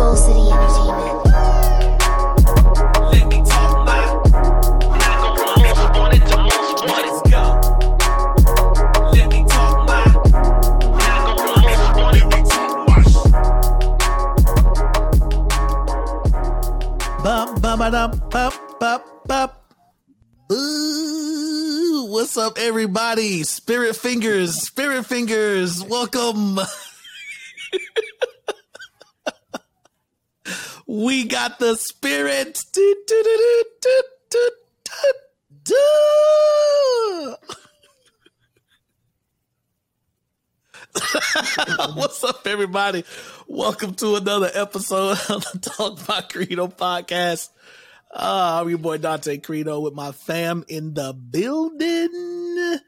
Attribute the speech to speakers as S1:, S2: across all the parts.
S1: Soul City Entertainment.
S2: Bum, bum, bum, bum, bum. Ooh, what's up, everybody? Spirit fingers, spirit fingers, welcome. we got the spirit. Do, do, do. What's up, everybody? Welcome to another episode of the Talk by Credo podcast. Uh, I'm your boy Dante Credo with my fam in the building.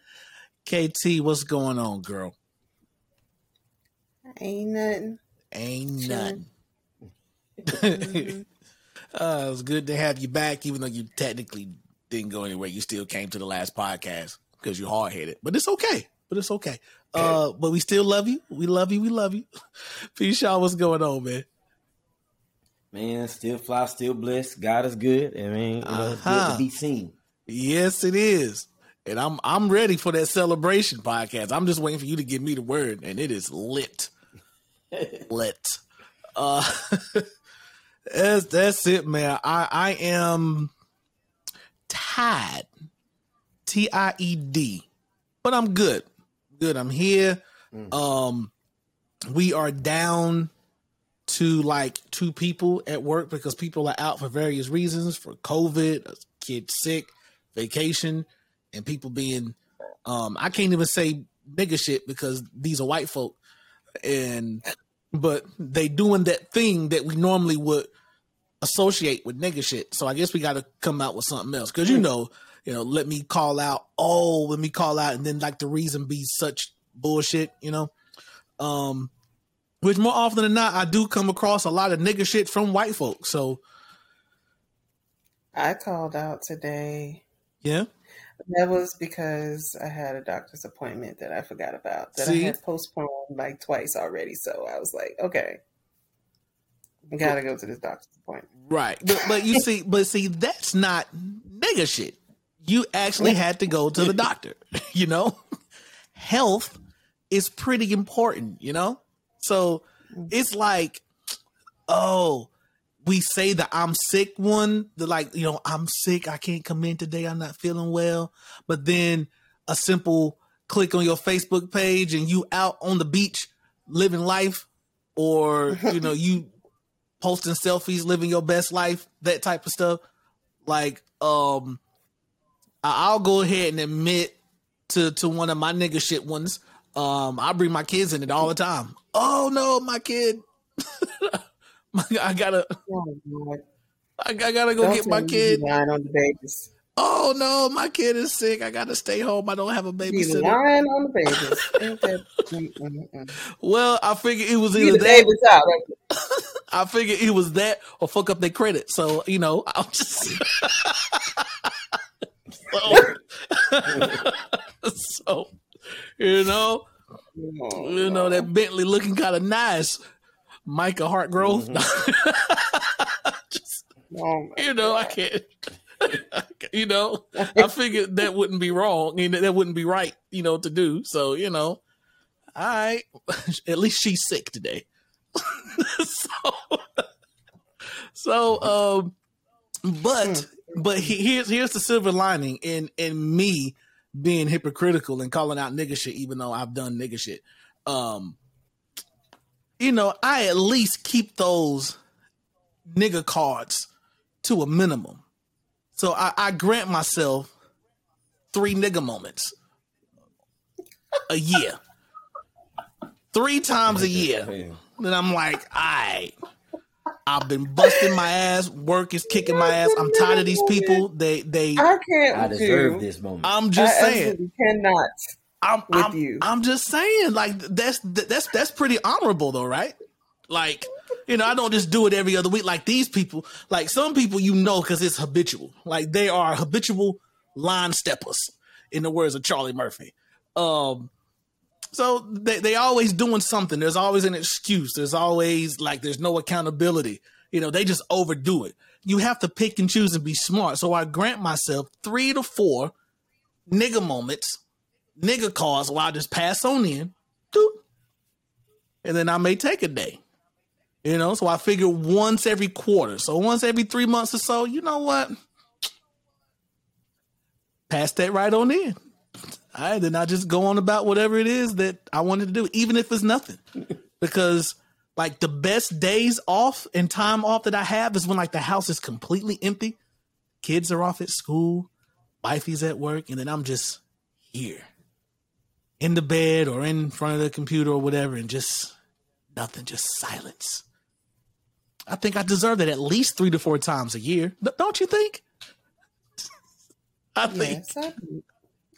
S2: KT, what's going on, girl?
S3: Ain't nothing.
S2: Ain't nothing. uh, was good to have you back, even though you technically didn't go anywhere. You still came to the last podcast because you're hard headed, but it's okay. But it's okay. Uh, but we still love you. We love you. We love you. P. Shaw, what's going on, man?
S4: Man, still fly, still blessed. God is good. I mean, know, it's good
S2: Uh-huh.
S4: to be seen.
S2: Yes, it is. And I'm I'm ready for that celebration podcast. I'm just waiting for you to give me the word, and it is lit. lit. Uh that's that's it, man. I I am tied, T I E D. But I'm good. Good. I'm here. Um we are down to like two people at work because people are out for various reasons for COVID, a kid sick, vacation, and people being um I can't even say nigga shit because these are white folk and but they doing that thing that we normally would associate with nigga shit. So I guess we gotta come out with something else. Cause you know, you know, let me call out, oh, let me call out and then like the reason be such bullshit, you know? Um which more often than not, I do come across a lot of nigga shit from white folks. So
S3: I called out today.
S2: yeah,
S3: That was because I had a doctor's appointment that I forgot about that
S2: See?
S3: I had postponed like twice already. So I was like, okay, I gotta go to this doctor's appointment.
S2: right. But, but you see, but see, that's not nigga shit. You actually had to go to the doctor. You know, health is pretty important. You know, so mm. it's like, oh, we say the I'm sick one, the like, you know, I'm sick, I can't come in today, I'm not feeling well. But then a simple click on your Facebook page and you out on the beach living life, or you know, you posting selfies, living your best life, that type of stuff. Like, um, I'll go ahead and admit to to one of my nigga shit ones. Um, I bring my kids in it all the time. Oh no, my kid. I gotta,
S3: Oh,
S2: I, I gotta go
S3: Don't
S2: get my kid.
S3: lying on the babies.
S2: Oh no, my kid is sick. I gotta stay home. I don't have a
S3: You
S2: babysitter.
S3: lying on the babies. That?
S2: Well, I figured it was either that.
S3: out.
S2: I figured it was that or fuck up their credit. So you know, I'm just. so, so, you know, you know that Bentley looking kind of nice. Micah Hartgrove. Just,
S3: oh,
S2: you know, I can't. you know, I figured that wouldn't be wrong. You know, that wouldn't be right. You know, to do. So you know, I At least she's sick today. so, so, um, but but he, here's here's the silver lining in in me being hypocritical and calling out nigga shit, even though I've done nigga shit. Um, you know, I at least keep those nigga cards to a minimum. So I, I grant myself three nigga moments a year. Three times a year. Then I'm like, I I've been busting my ass, work is kicking my ass. I'm tired of these people. They they
S3: I can't
S4: I deserve
S3: you.
S4: this moment.
S2: I'm
S3: I
S2: just saying.
S3: cannot.
S2: I'm
S3: with
S2: I'm,
S3: you.
S2: I'm just saying, like that's that's that's pretty honorable though, right? Like, you know, I don't just do it every other week like these people. Like some people, you know, because it's habitual. Like they are habitual line steppers, in the words of Charlie Murphy. Um, So they they always doing something. There's always an excuse. There's always like there's no accountability. You know, they just overdo it. You have to pick and choose and be smart. So I grant myself three to four nigga moments, nigga calls where I just pass on in, doop, and then I may take a day. You know, so I figure once every quarter. So once every three months or so, you know what? Pass that right on in. All right, then I just go on about whatever it is that I wanted to do, even if it's nothing. because like the best days off and time off that I have is when like the house is completely empty. Kids are off at school, wifey's at work, and then I'm just here in the bed or in front of the computer or whatever, and just nothing, just silence. I think I deserve that at least three to four times a year. Don't you think? I think
S3: Yes, I, think-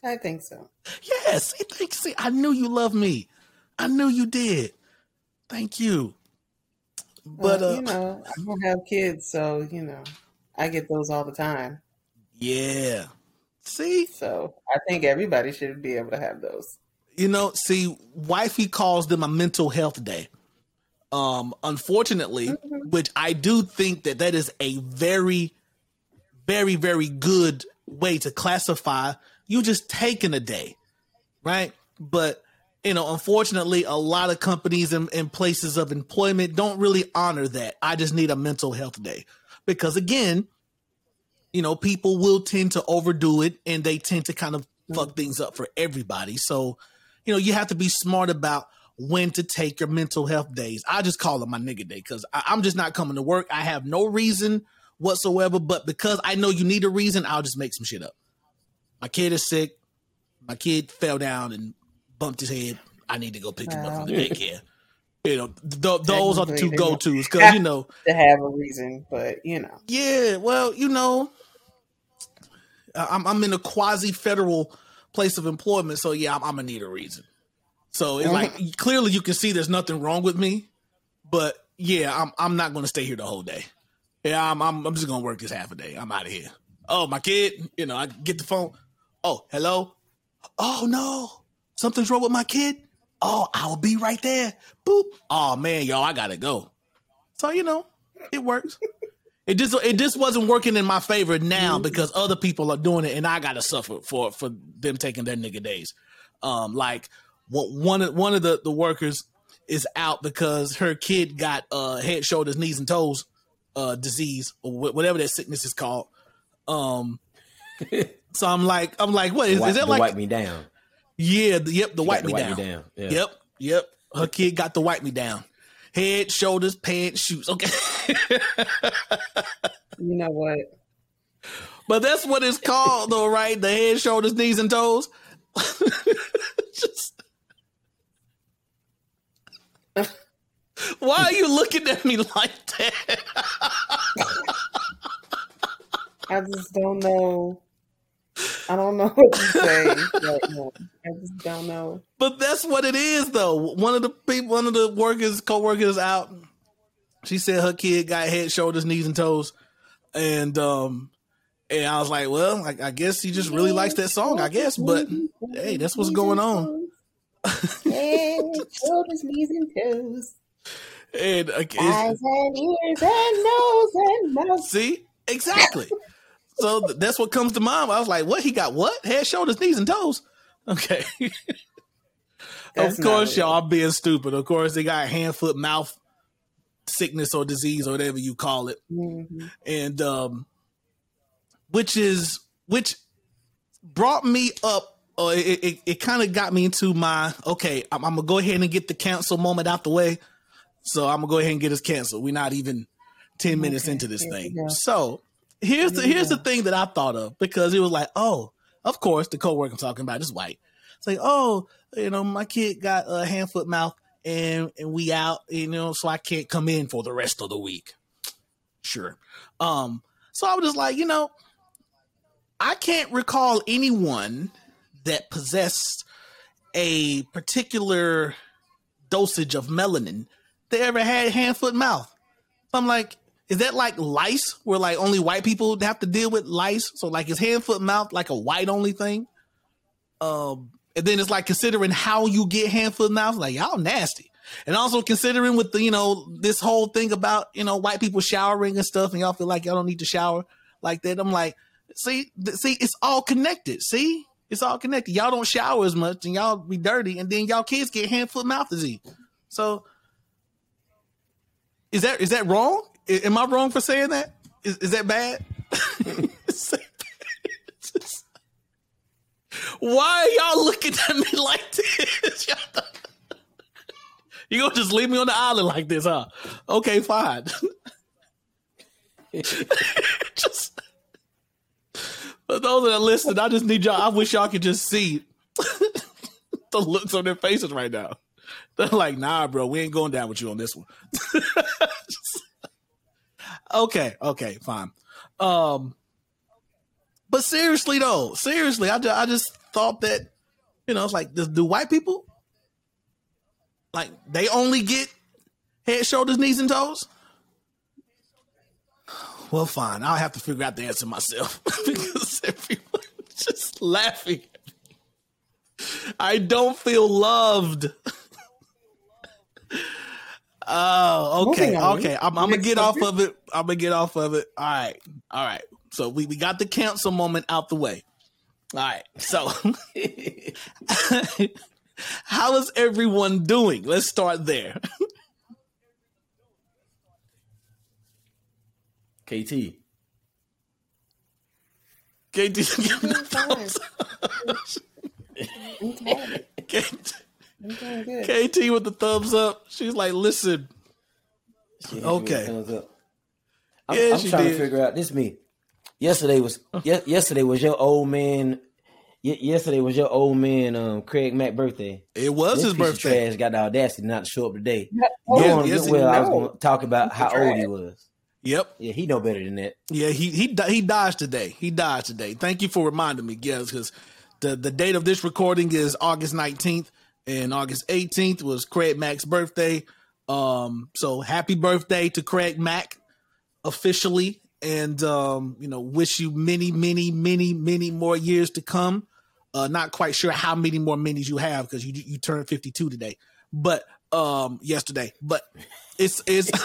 S3: I think so.
S2: yes. I think. See, I knew you loved me. I knew you did. Thank you. But
S3: Well,
S2: uh,
S3: you know, I don't have kids, so you know, I get those all the time.
S2: yeah. See,
S3: So I think everybody should be able to have those.
S2: You know, see, wifey calls them a mental health day. Um, unfortunately, which I do think that that is a very, very, very good way to classify you just taking a day, right? But you know, unfortunately, a lot of companies and, and places of employment don't really honor that. I just need a mental health day because again, you know, people will tend to overdo it and they tend to kind of fuck things up for everybody. So, you know, you have to be smart about when to take your mental health days. I just call it my nigga day because I'm just not coming to work. I have no reason whatsoever, but because I know you need a reason, I'll just make some shit up. My kid is sick. My kid fell down and bumped his head. I need to go pick him up from the daycare. You know, th- those are the two go tos because you know,
S3: To have a reason, but you know,
S2: yeah. Well, you know, I- I'm I'm in a quasi federal place of employment, so yeah, I'm, I'm gonna need a reason. So it's uh-huh. like clearly you can see there's nothing wrong with me, but yeah, I'm I'm not gonna stay here the whole day. Yeah, I'm I'm, I'm just gonna work this half a day. I'm out of here. Oh, my kid, you know, I get the phone. Oh, hello. Oh no, something's wrong with my kid. Oh, I'll be right there. Boop. Oh man, y'all, I gotta go. So you know, it works. It just it just wasn't working in my favor now because other people are doing it and I gotta suffer for for them taking their nigga days. Um, like one one of one of the the workers is out because her kid got uh head, shoulders, knees, and toes uh disease or wh- whatever that sickness is called. Um, so I'm like I'm like what is,
S4: Wipe,
S2: is that like
S4: wipe me down?
S2: yeah the, yep the
S4: She
S2: wipe me
S4: to
S2: down.
S4: me down. Yeah.
S2: Yep, yep. Her kid got to wipe me down. Head, shoulders, pants, shoes. Okay.
S3: you know what?
S2: But that's what it's called, though, right? The head, shoulders, knees, and toes. Just... Why are you looking at me like that?
S3: I just don't know. I don't know what to say right now. I just don't know.
S2: But that's what it is, though. One of the people, one of the workers, co-workers out. She said her kid got head, shoulders, knees, and toes, and um, and I was like, well, I, I guess he just really likes that song, I guess. But hey, that's what's going on.
S3: Head, shoulders, knees, and toes.
S2: And uh,
S3: Eyes and ears and nose and mouth.
S2: See, exactly. So that's what comes to mind. I was like, what? He got what? Head, shoulders, knees, and toes. Okay. Of course, y'all I'm being stupid. Of course, they got hand, foot, mouth sickness or disease or whatever you call it.
S3: Mhm.
S2: And um which is which brought me up or it it, it kind of got me into my okay, I'm, I'm gonna go ahead and get the cancel moment out the way. So I'm gonna go ahead and get us canceled. We're not even 10 minutes
S3: Okay,
S2: into this
S3: here
S2: thing. So here's the here's the thing that I thought of because it was like, oh, of course, the coworker I'm talking about is white. It's like, oh, you know, my kid got a hand, foot, mouth, and and we out, you know, so I can't come in for the rest of the week. Sure. Um, so I was just like, you know, I can't recall anyone that possessed a particular dosage of melanin that ever had hand, foot, mouth. So I'm like, is that like lice where like only white people have to deal with lice? So like is hand, foot, mouth like a white only thing? Um, And then it's like considering how you get hand, foot, mouth, like y'all nasty. And also considering with the, you know, this whole thing about, you know, white people showering and stuff, and y'all feel like y'all don't need to shower like that. I'm like, see, th- see, it's all connected. See, it's all connected. Y'all don't shower as much and y'all be dirty, and then y'all kids get hand, foot, mouth disease. So is that is that wrong? Am I wrong for saying that? Is, is that bad? Is that bad? Why are y'all looking at me like this? you gonna just leave me on the island like this, huh? Okay, fine. just for those that are listening, I just need y'all. I wish y'all could just see the looks on their faces right now. They're like, nah, bro, we ain't going down with you on this one. Okay, okay, fine. Um, but seriously though, seriously, I just, I just thought that, you know, it's like, do, do white people like they only get head, shoulders, knees, and toes? Well, fine. I'll have to figure out the answer myself because everyone's just laughing. I don't feel loved. Oh, okay, okay. I'm, I'm gonna get off of it. I'm gonna get off of it. All right, all right. So we, we got the cancel moment out the way. All right. So how is everyone doing? Let's start there.
S4: KT.
S2: KT,
S3: I'm fine. I'm tired.
S2: KT,
S3: I'm doing good.
S2: KT with the thumbs up. She's like, listen,
S4: She
S2: Okay.
S4: thumbs up. I'm,
S2: Yeah,
S4: I'm
S2: she
S4: trying
S2: did.
S4: to figure out this me. Yesterday was ye- yesterday was your old man. Ye- yesterday was your old man um Craig Mack birthday.
S2: it was
S4: This
S2: his
S4: piece of
S2: birthday.
S4: trash got the audacity not to show up today.
S2: Yeah,
S4: Knowing
S2: yes,
S4: well I was going to talk about
S3: Piece
S4: how
S3: of
S4: old he was.
S2: Yep.
S4: Yeah, he know better than that.
S2: Yeah, he he he dies today. He dies today. Thank you for reminding me. Yes, because the the date of this recording is August nineteenth, and August eighteenth was Craig Mack's birthday. Um, so happy birthday to Craig Mack officially, and um, you know, wish you many, many, many, many more years to come. Uh, not quite sure how many more minis you have because you you turned fifty two today, but um, yesterday, but it's it's.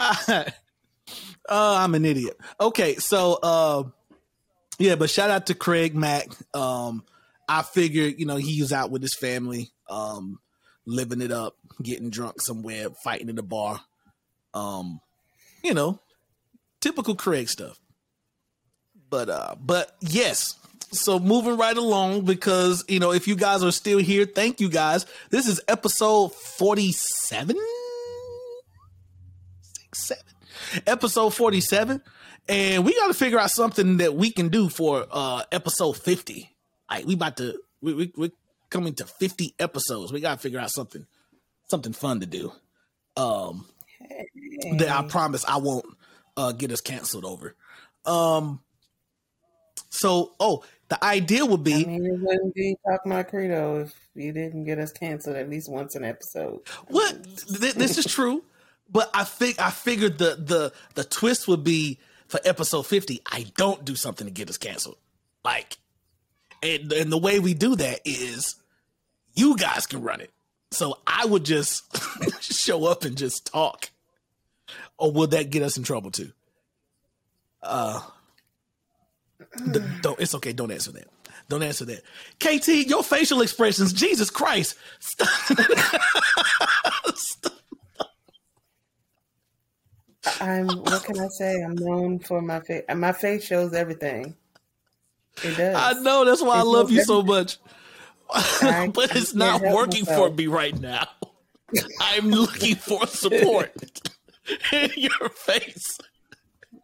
S2: uh, I'm an idiot. Okay, so uh, yeah, but shout out to Craig Mack. Um, I figured, you know, he was out with his family, um, living it up, getting drunk somewhere, fighting in the bar. Um, you know, typical Craig stuff. But uh, but yes. So moving right along because you know if you guys are still here, thank you guys. This is episode forty-seven, six, seven, episode forty-seven, and we got to figure out something that we can do for uh episode fifty. Like we about to we we we're coming to fifty episodes. We got to figure out something something fun to do. Um, that I promise I won't uh, get us canceled over. Um, so, oh, the idea would
S3: I
S2: be
S3: mean, it wouldn't be Talk My Credo if you didn't get us canceled at least once an episode.
S2: what th- this is true, but I think I figured the the the twist would be for episode fifty. I don't do something to get us canceled, like, and and the way we do that is you guys can run it. So I would just show up and just talk, or will that get us in trouble too? Uh, th- don't. It's okay. Don't answer that. Don't answer that. KT, your facial expressions. Jesus Christ. Stop.
S3: I'm. What can I say? I'm known for my face. My face shows everything. It does.
S2: I know. That's why I love
S3: no
S2: you so much. But it's
S3: can't
S2: not
S3: help
S2: working for me right now. I'm looking for support in your face.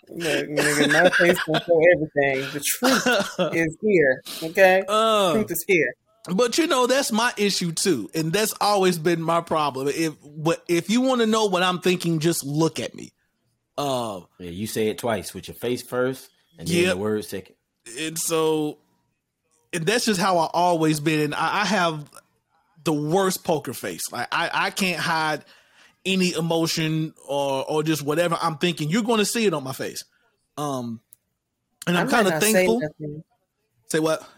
S3: Look, nigga, my face will show everything. The truth is here. Okay,
S2: Uh,
S3: truth is here.
S2: But you know that's my issue too, and that's always been my problem. If what if you want to know what I'm thinking, just look at me. Uh,
S4: Yeah, you say it twice with your face first and then
S2: Yep.
S4: the word second.
S2: And so, and that's just how I always been. And I, I have the worst poker face. Like I, I can't hide any emotion or or just whatever I'm thinking. You're going to see it on my face. Um, and I'm kind of
S3: not say
S2: thankful. Say what?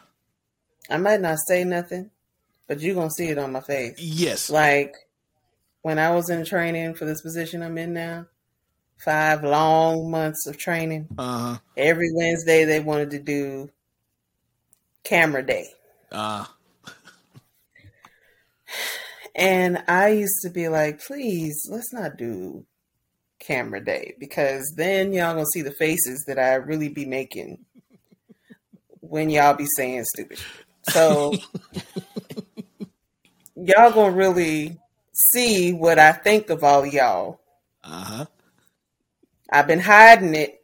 S3: I might not say nothing, but you're gonna see it on my face.
S2: Yes.
S3: Like when I was in training for this position I'm in now, five long months of training.
S2: Uh huh.
S3: Every Wednesday they wanted to do camera day.
S2: Uh
S3: And I used to be like, please, let's not do camera day because then y'all gonna see the faces that I really be making when y'all be saying stupid. So y'all gonna really see what I think of all y'all.
S2: uh huh.
S3: I've been hiding it,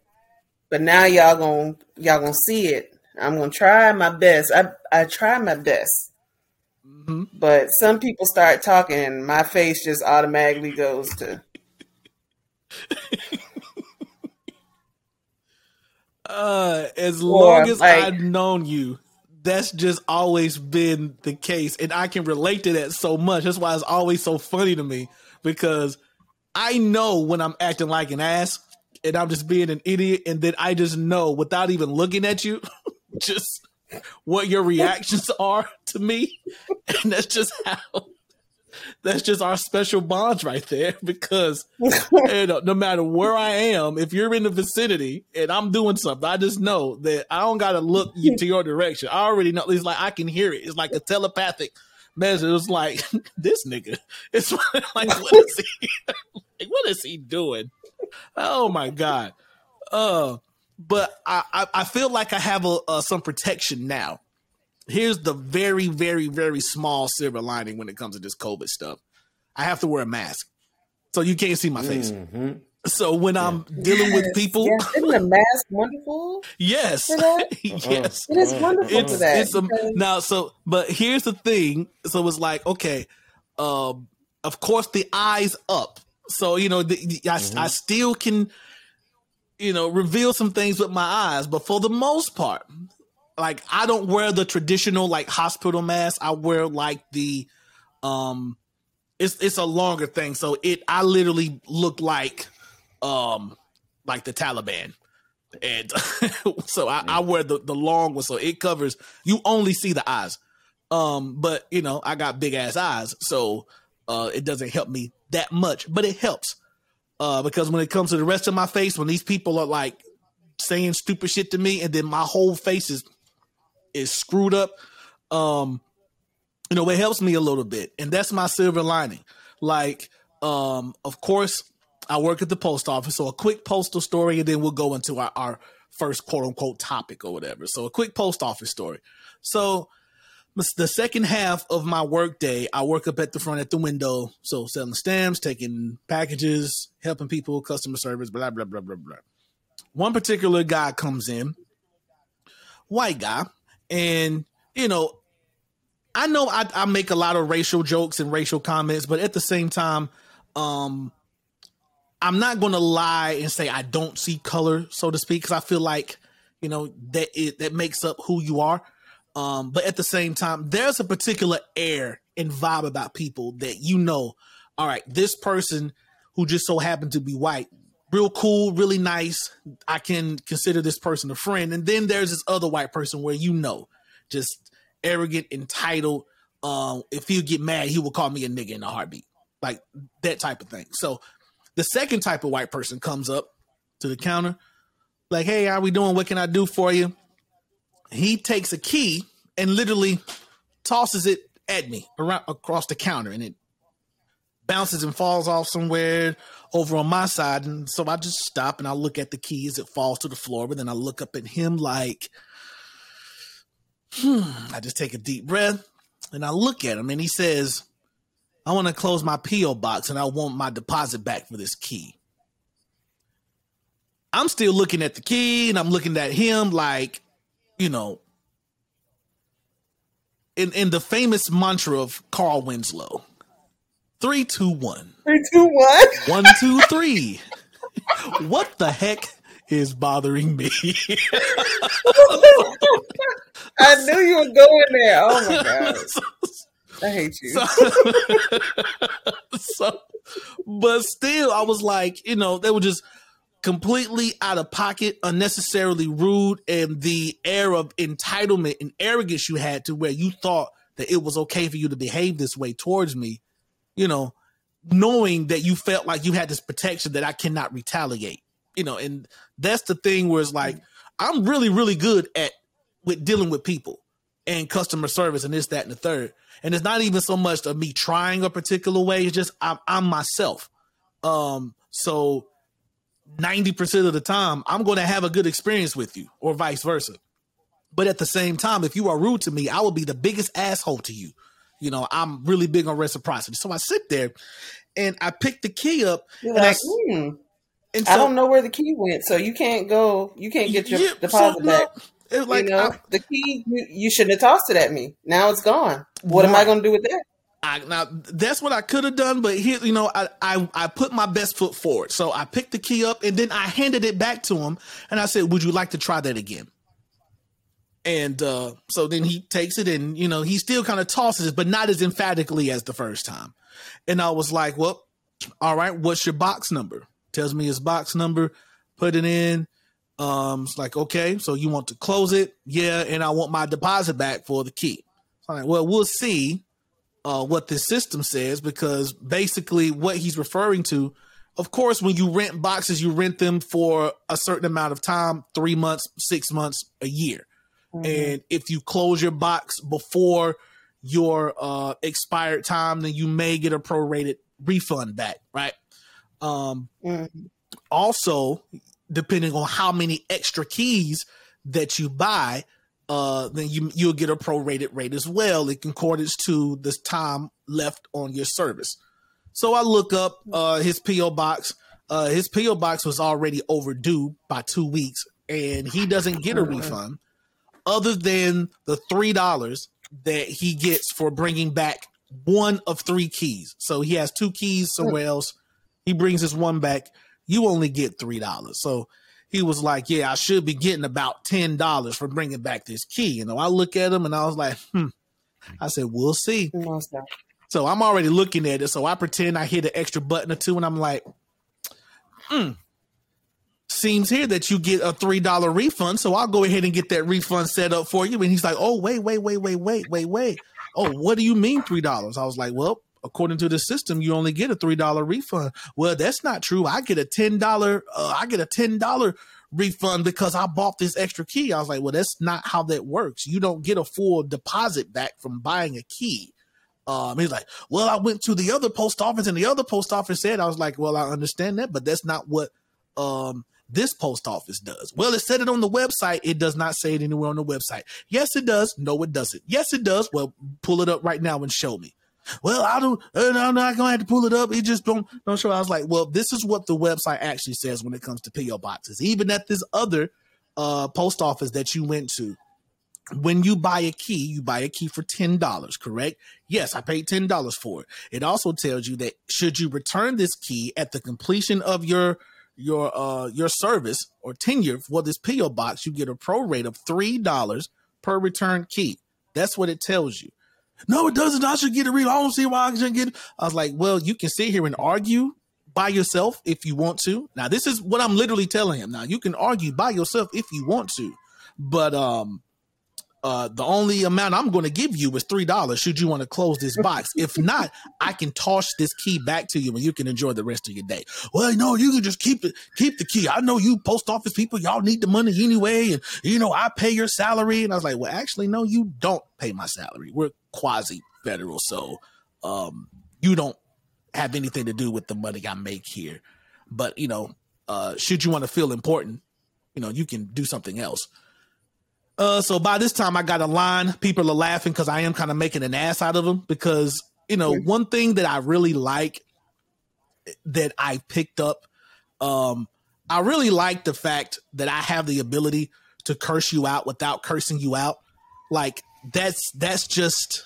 S3: but now y'all gonna y'all gonna see it. I'm gonna try my best. I I try my best.
S2: hmm
S3: But some people start talking and my face just automatically goes to
S2: Uh, as
S3: Or,
S2: long as
S3: like-
S2: I've known you, that's just always been the case, and I can relate to that so much. That's why it's always so funny to me because I know when I'm acting like an ass and I'm just being an idiot, and then I just know without even looking at you, just what your reactions are to me, and that's just how. That's just our special bonds right there because you know, no matter where I am, if you're in the vicinity and I'm doing something, I just know that I don't got to look to your direction. I already know. It's like I can hear it. It's like a telepathic message. It's like this nigga. It's like what is he? like, what is he doing? Oh my god. Uh, but I I, I feel like I have a, uh, some protection now. Here's the very very very small silver lining when it comes to this COVID stuff. I have to wear a mask, so you can't see my face.
S4: Mhm.
S2: So when I'm dealing with people,
S3: Yes, isn't a mask wonderful?
S2: yes, yes,
S3: It is wonderful
S2: it's
S3: for that.
S2: it's a,
S3: because-
S2: now. So, but here's the thing. So it's like, okay, um, of course the eyes up. So you know, the, the- I, I still can, you know, reveal some things with my eyes, but for the most part, like I don't wear the traditional like hospital mask. I wear like the, um, it's it's a longer thing. So it I literally look like, um, like the Taliban. And so I, I wear the, the long one so it covers you only see the eyes. Um but you know i got big ass eyes so uh it doesn't help me that much but it helps. Uh because when it comes to the rest of my face when these people are like saying stupid shit to me and then my whole face is is screwed up um you know it helps me a little bit. And that's my silver lining. Like um of course I work at the post office, so a quick postal story, and then we'll go into our, our first quote unquote topic or whatever. So a quick post office story. So the second half of my work day, I work up at the front at the window, so selling stamps, taking packages, helping people, customer service, blah blah blah blah blah. One particular guy comes in, white guy, and you know, I know I, I make a lot of racial jokes and racial comments, but at the same time, um, I'm not going to lie and say I don't see color, so to speak, because I feel like you know that it that makes up who you are. Um, but at the same time, there's a particular air and vibe about people that you know. All right, this person who just so happened to be white, real cool, really nice. I can consider this person a friend. And then there's this other white person where you know, just arrogant, entitled. Um, if he'll get mad, he will call me a nigga in a heartbeat, like that type of thing. So the second type of white person comes up to the counter, like, hey, how we doing? What can I do for you? He takes a key and literally tosses it at me around across the counter and it bounces and falls off somewhere over on my side. And so I just stop and I look at the key as It falls to the floor, but then I look up at him like, hmm. I just take a deep breath and I look at him and he says, I want to close my P.O. box and I want my deposit back for this key. I'm still looking at the key and I'm looking at him like, you know, in, in the famous mantra of Carl Winslow three, two, one.
S3: Three, two, one.
S2: One, two, three. what the heck is bothering me?
S3: I knew you were going there. Oh my god, I hate you.
S2: so, so, but still, I was like, you know, they were just completely out of pocket, unnecessarily rude, and the air of entitlement and arrogance you had to where you thought that it was okay for you to behave this way towards me, you know, knowing that you felt like you had this protection that I cannot retaliate, you know, and that's the thing where it's like, I'm really, really good at with dealing with people and customer service and this, that, and the third. And it's not even so much of me trying a particular way. It's just I'm, I'm myself. Um, so 90% of the time, I'm going to have a good experience with you or vice versa. But at the same time, if you are rude to me, I will be the biggest asshole to you. You know, I'm really big on reciprocity. So I sit there and I pick the key up.
S3: You're
S2: and I
S3: like, hmm,
S2: and
S3: I don't know where the key went, so you can't go. You can't get your
S2: Yeah, so,
S3: deposit
S2: no, it's like
S3: you know,
S2: I-
S3: the key you, you shouldn't have tossed it at me. Now it's gone. What am I going to do with that?
S2: I now that's what I could have done, but here, you know, I, I I put my best foot forward. So I picked the key up and then I handed it back to him and I said, Would you like to try that again? And uh so then he takes it and you know, he still kind of tosses it, but not as emphatically as the first time. And I was like, Well, all right, what's your box number? Tells me his box number, put it in. Um, it's like, okay, so you want to close it? Yeah, and I want my deposit back for the key. So like, well, we'll see uh, what this system says because basically what he's referring to, of course, when you rent boxes, you rent them for a certain amount of time three months, six months, a year. And if you close your box before your uh, expired time, then you may get a prorated refund back, right? Um,
S3: Mhm.
S2: also, depending on how many extra keys that you buy, uh, then you you'll get a prorated rate as well in concordance to the time left on your service. So I look up uh, his PO box. Uh, his PO box was already overdue by two weeks, and he doesn't get a refund other than the three dollars that he gets for bringing back one of three keys. So he has two keys somewhere else. He brings his one back. You only get three dollars. So he was like, "Yeah, I should be getting about ten dollars for bringing back this key." You know, I look at him and I was like, "Hmm." I said, "We'll see." So I'm already looking at it. So I pretend I hit an extra button or two, and I'm like, hmm. Seems here that you get a three dollar refund, so I'll go ahead and get that refund set up for you. And he's like, "Oh, wait, wait, wait, wait, wait, wait, wait. Oh, what do you mean three dollars?" I was like, "Well, according to the system, you only get a three dollar refund." Well, that's not true. I get a ten dollar. Uh, I get a ten dollar refund because I bought this extra key. I was like, "Well, that's not how that works. You don't get a full deposit back from buying a key." Um, he's like, well, I went to the other post office and the other post office said, I was like, well, I understand that, but that's not what, um, this post office does. Well, it said it on the website. It does not say it anywhere on the website. Yes, it does. No, it doesn't. Yes, it does. Well, pull it up right now and show me. Well, I don't, uh, I'm not to have to pull it up. It just don't, don't show. I was like, well, this is what the website actually says when it comes to PO boxes. Even at this other, uh, post office that you went to, when you buy a key, you buy a key for ten dollars, correct? Yes, I paid ten dollars for it. It also tells you that should you return this key at the completion of your your uh your service or tenure for this PO box, you get a pro rate of three dollars per return key. That's what it tells you. No, it doesn't. I should get a read. I don't see why I shouldn't get it. I was like, well, you can sit here and argue by yourself if you want to. Now, this is what I'm literally telling him. Now, you can argue by yourself if you want to, but um uh, the only amount I'm going to give you is three dollars. Should you want to close this box? If not, I can toss this key back to you, and you can enjoy the rest of your day. Well, no, you can just keep it, keep the key. I know you post office people, y'all need the money anyway, and you know I pay your salary. And I was like, well, actually, no, you don't pay my salary. We're quasi federal, so um, you don't have anything to do with the money I make here. But you know, uh, should you want to feel important, you know, you can do something else. Uh, so by this time, I got a line. People are laughing because I am kind of making an ass out of them. Because you know, one thing that I really like that I picked up, um, I really like the fact that I have the ability to curse you out without cursing you out. Like that's that's just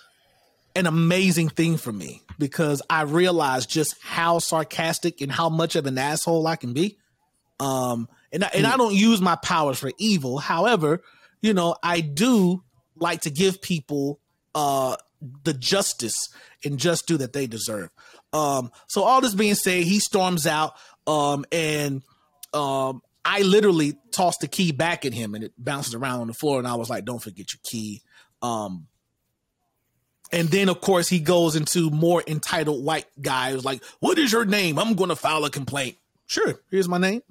S2: an amazing thing for me because I realize just how sarcastic and how much of an asshole I can be. Um, and I, and I don't use my powers for evil. However, you know, I do like to give people uh the justice and just do that they deserve. Um, so all this being said, he storms out, um, and um, I literally tossed the key back at him and it bounces around on the floor. And I was like, don't forget your key. Um, and then, of course, he goes into more entitled white guys like, What is your name? I'm going to file a complaint. Sure, here's my name.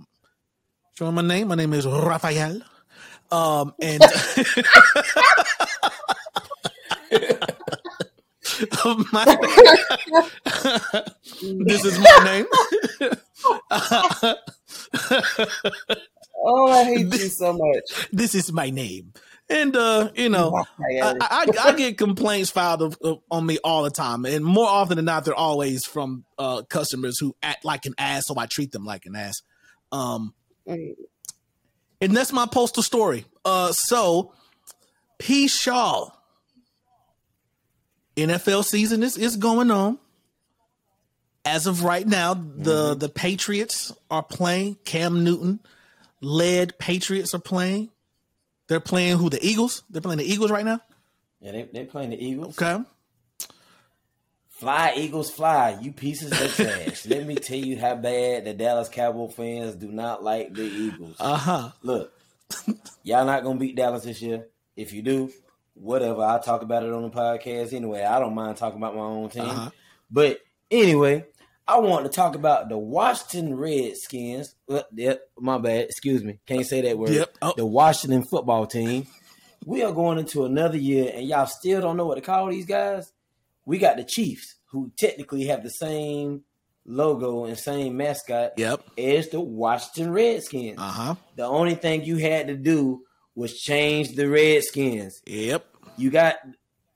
S2: Show him my name. My name is Raphael. Um, and my- this is my name.
S3: Oh, I hate you so much.
S2: this is my name. And uh, you know, I, I, I get complaints filed of, of, on me all the time, and more often than not, they're always from uh, customers who act like an ass, so I treat them like an ass. Um, and that's my postal story. Uh, so P. Shaw, NFL season is is going on. As of right now, the the Patriots are playing. Cam Newton led Patriots are playing. They're playing who? The Eagles. They're playing the Eagles right now.
S4: Yeah, they they playing the Eagles.
S2: Okay.
S4: Fly Eagles fly, you pieces of trash. Let me tell you how bad the Dallas Cowboy fans do not like the Eagles.
S2: Uh huh.
S4: Look, y'all not gonna beat Dallas this year. If you do, whatever. I'll talk about it on the podcast anyway. I don't mind talking about my own team.
S2: Uh-huh.
S4: But anyway, I want to talk about the Washington Redskins. Uh, yep, my bad. Excuse me. Can't say that word.
S2: Yep. Oh.
S4: The Washington football team. We are going into another year, and y'all still don't know what to call these guys. We got the Chiefs, who technically have the same logo and same mascot
S2: Yep.
S4: as the Washington Redskins.
S2: Uh huh.
S4: The only thing you had to do was change the Redskins.
S2: Yep.
S4: You got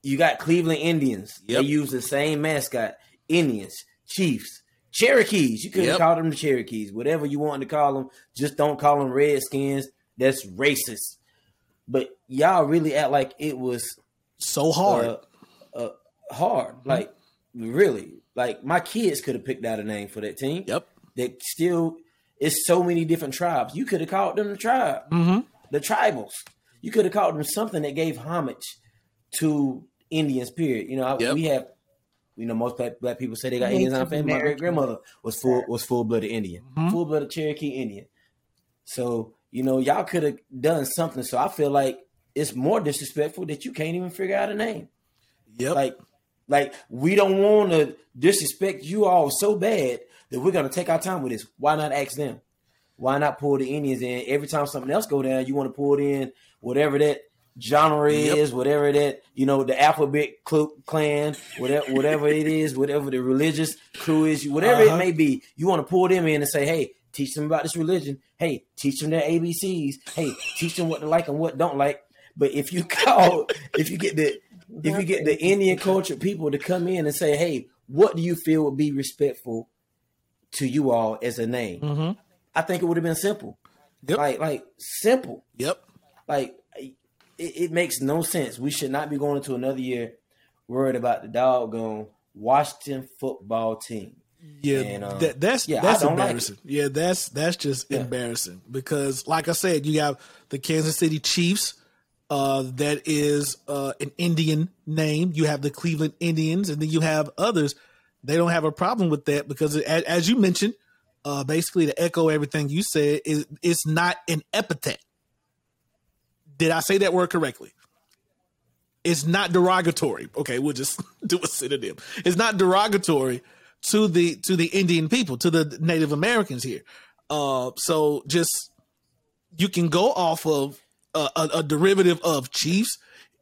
S4: you got Cleveland Indians.
S2: Yep.
S4: They use the same mascot. Indians, Chiefs, Cherokees. You could have
S2: Yep.
S4: called them the Cherokees. Whatever you want to call them, just don't call them Redskins. That's racist. But y'all really act like it was
S2: So hard.
S4: uh, uh, hard. Like really, like my kids could have picked out a name for that team.
S2: yep.
S4: That still it's so many different tribes. You could have called them the tribe
S2: Mm-hmm.
S4: the tribals. You could have called them something that gave homage to Indians. Period. You know, I,
S2: Yep.
S4: we have, you know, most black, black people say they got Indians in our family. My great grandmother was full was full blooded Indian,
S2: Mhm.
S4: full blooded Cherokee Indian. So you know, y'all could have done something. So I feel like it's more disrespectful that you can't even figure out a name.
S2: Yep.
S4: Like, like we don't want to disrespect you all so bad that we're gonna take our time with this. Why not ask them? Why not pull the Indians in every time something else go down? You want to pull it in whatever that genre
S2: Yep.
S4: is, whatever that you know the alphabet cl- clan, whatever whatever it is, whatever the religious crew is, whatever
S2: Uh-huh.
S4: it may be. You want to pull them in and say, hey. Teach them about this religion. Hey, teach them their ABCs. Hey, teach them what to like and what don't like. But if you call, if you get the if you get the Indian culture people to come in and say, "Hey, what do you feel would be respectful to you all as a name?"
S2: mm-hmm.
S4: I think it would have been simple,
S2: Yep.
S4: like like simple,
S2: Yep.
S4: like it, it makes no sense. We should not be going into another year worried about the doggone Washington football team.
S2: Yeah,
S4: And, um,
S2: that, that's
S4: yeah,
S2: that's
S4: don't like
S2: embarrassing. yeah, that's that's just
S4: Yeah.
S2: embarrassing because, like I said, you have the Kansas City Chiefs. Uh, that is uh, an Indian name. You have the Cleveland Indians, and then you have others. They don't have a problem with that because, as, as you mentioned, uh, basically to echo everything you said, is it's not an epithet. Did I say that word correctly? It's not derogatory. Okay, we'll just do a synonym. It's not derogatory to the to the Indian people, to the Native Americans here. Uh, so just you can go off of a, a, a derivative of chiefs,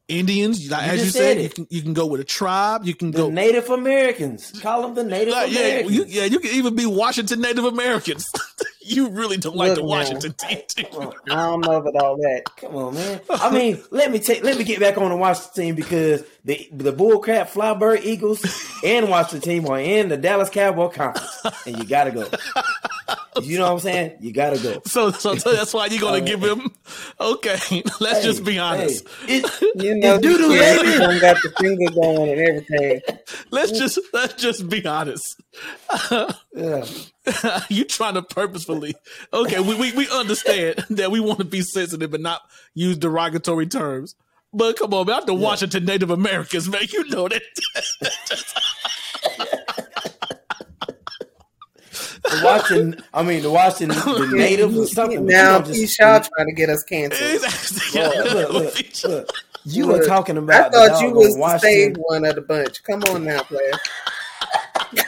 S2: Indians. Like, as you said,
S4: said
S2: you can you can go with a tribe. You can
S4: The
S2: go.
S4: Native Americans call them the Native
S2: Uh, yeah,
S4: Americans.
S2: you, yeah, you can even be Washington Native Americans. you really don't like
S3: Look,
S2: the
S3: man.
S2: Washington team. do
S4: on.
S3: I don't know about all that.
S4: Come on, man. I mean, let me take let me get back on the Washington team because the the bullcrap Flybird Eagles and Washington team are in the Dallas Cowboy conference, and you gotta go. You know what I'm saying? You gotta go.
S2: So, so, so that's why you're gonna give him. Okay, let's just be honest.
S4: Hey, it-
S3: You know,
S4: It's doo-doo,
S3: yeah,
S4: baby.
S3: he got the finger going and everything.
S2: Let's just let's just be honest.
S4: yeah.
S2: you trying to purposefully okay we, we, we understand that we want to be sensitive and not use derogatory terms but come on man not the washington native americans man you know that
S4: the Washington, I mean, the Washington, the natives or something. but you
S3: Now,
S4: don't just-
S3: P. Shaw trying to get us canceled.
S2: Exactly.
S4: Look, look, look, look. You
S3: Look,
S4: were talking about.
S3: I thought
S4: the
S3: you
S4: doggone
S3: was the saved one of the bunch. Come on now, player.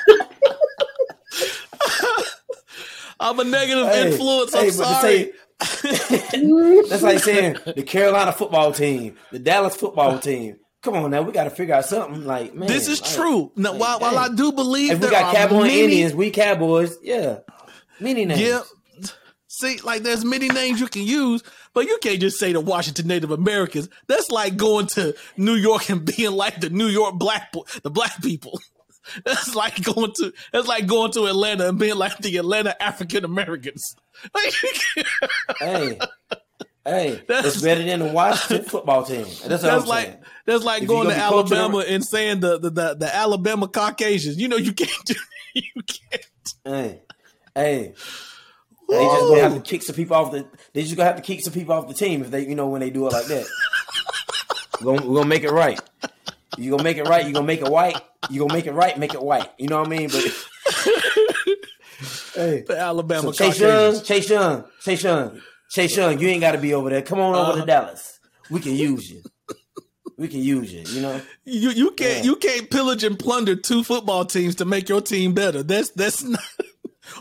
S2: I'm a negative
S4: Hey,
S2: influence.
S4: hey,
S2: I'm
S4: but to
S2: sorry.
S4: say- That's like saying the Carolina football team, the Dallas football team. Come on now, we got to figure out something. Like, man,
S2: this is
S4: like,
S2: true. Now,
S4: like,
S2: while, while I do believe
S4: If we got Cowboy
S2: many,
S4: Indians, we Cowboys. Yeah, many names.
S2: Yeah. See, like there's many names you can use, but you can't just say the Washington Native Americans. That's like going to New York and being like the New York black the black people. That's like going to that's like going to Atlanta and being like the Atlanta African Americans.
S4: Hey, hey,
S2: That's-
S4: it's better than the Washington football team. That's,
S2: that's like
S4: saying.
S2: that's like
S4: If
S2: going to
S4: coaching
S2: Alabama and saying the, the the the Alabama Caucasians. You know you can't do you can't.
S4: Hey, hey. They just gonna have to kick some people off the. They just gonna have to kick some people off the team if they, you know, when they do it like that. we're, gonna, we're gonna make it right. You gonna make it right. You gonna make it white. You gonna make it right. Make it white. You know what I mean? But hey,
S2: The Alabama
S4: so Chase Young, Chase Young, Chase Young, Chase Young. You ain't got to be over there. Come on over
S2: Uh-huh.
S4: to Dallas. We can use you. We can use you. You know.
S2: You you can't
S4: Yeah.
S2: you can't pillage and plunder two football teams to make your team better. That's that's not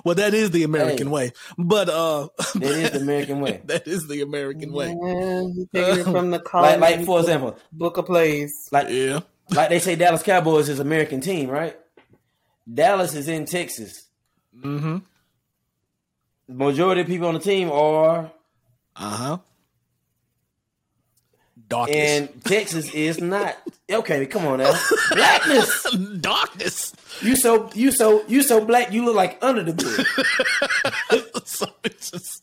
S2: well that is the American
S4: Hey.
S2: way. But uh
S4: That is the American way.
S2: that is the American way.
S3: Yeah, he taking it from the
S4: Like, like for example,
S3: book of plays.
S4: like
S2: Yeah.
S4: like they say Dallas Cowboys is an American team, right? Dallas is in Texas.
S2: Mm-hmm.
S4: The majority of people on the team are
S2: Uh-huh. Darkness.
S4: and Texas is not. Okay, come on now. Blackness.
S2: Darkness.
S4: You so you so you so black you look like under the hood.
S2: so it's just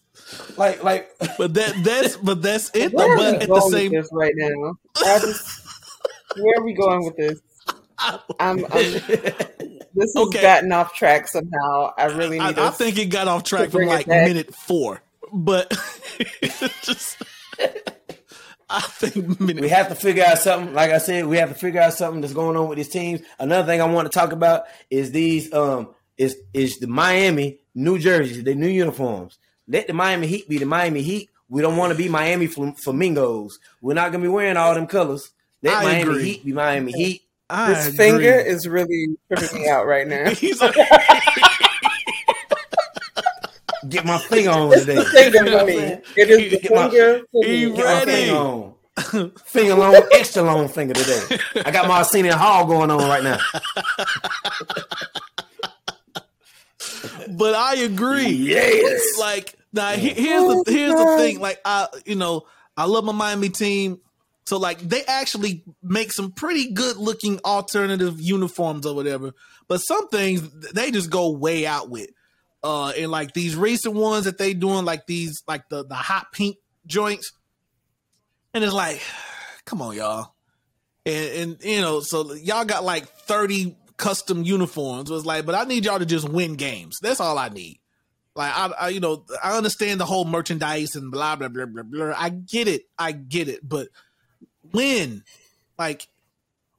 S4: Like like
S2: but that that's but that's it though.
S3: Where are
S2: But
S3: we
S2: at the
S3: going
S2: same
S3: with this right now? Just, where are we going with this? I'm, I'm this has
S2: Okay.
S3: gotten off track somehow. I really
S2: I,
S3: need
S2: I
S3: us-
S2: think it got off track from like minute four. But just I think minute
S4: we have to figure out something. Like I said, we have to figure out something that's going on with these teams. Another thing I want to talk about is these um is is the Miami, New Jersey, the new uniforms. Let the Miami Heat be the Miami Heat. We don't want to be Miami Flam- Flamingos. We're not gonna be wearing all them colors. Let
S2: I
S4: Miami
S2: agree.
S4: Heat be Miami Heat.
S2: I
S3: this
S2: agree.
S3: finger is really tripping me out right now.
S2: He's like,
S4: Get my finger on today.
S3: Finger for me. It is the
S4: Get my-
S3: finger for
S2: he
S3: me.
S4: Get my
S2: ready.
S4: finger on. Finger long, extra long finger today. I got my Arsenio Hall going on right now.
S2: but I agree.
S4: Yes.
S2: Like now, he- here's the oh, here's the thing. Like I, you know, I love my Miami team. So like they actually make some pretty good looking alternative uniforms or whatever. But some things they just go way out with. Uh, and like these recent ones that they doing, like these, like the the hot pink joints, and it's like, come on, y'all. And, and you know, so y'all got like 30 custom uniforms. It was like, but I need y'all to just win games. That's all I need. Like I, I you know, I understand the whole merchandise and blah blah blah blah blah. I get it. I get it. But win. Like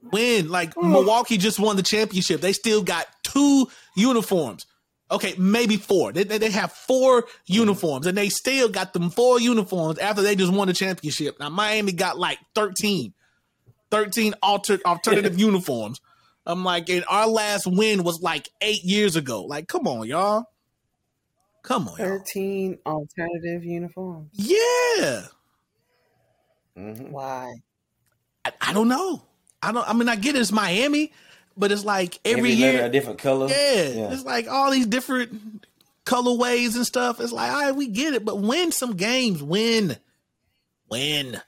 S2: win. Like Milwaukee just won the championship. They still got two uniforms. Okay, maybe four. They, they, they have four uniforms, and they still got them four uniforms after they just won the championship. Now Miami got like 13. 13 alter, alternative uniforms. I'm like, and our last win was like eight years ago. Like, come on, y'all. Come on, y'all.
S3: 13 alternative uniforms.
S2: Yeah.
S4: Mhm.
S3: Why?
S2: I, I don't know. I don't I mean I get it, it's Miami, but it's like every,
S4: Every
S2: year.
S4: a different color.
S2: Yeah, It's like all these different colorways and stuff. It's like, all right, we get it, but win some games. Win. Win.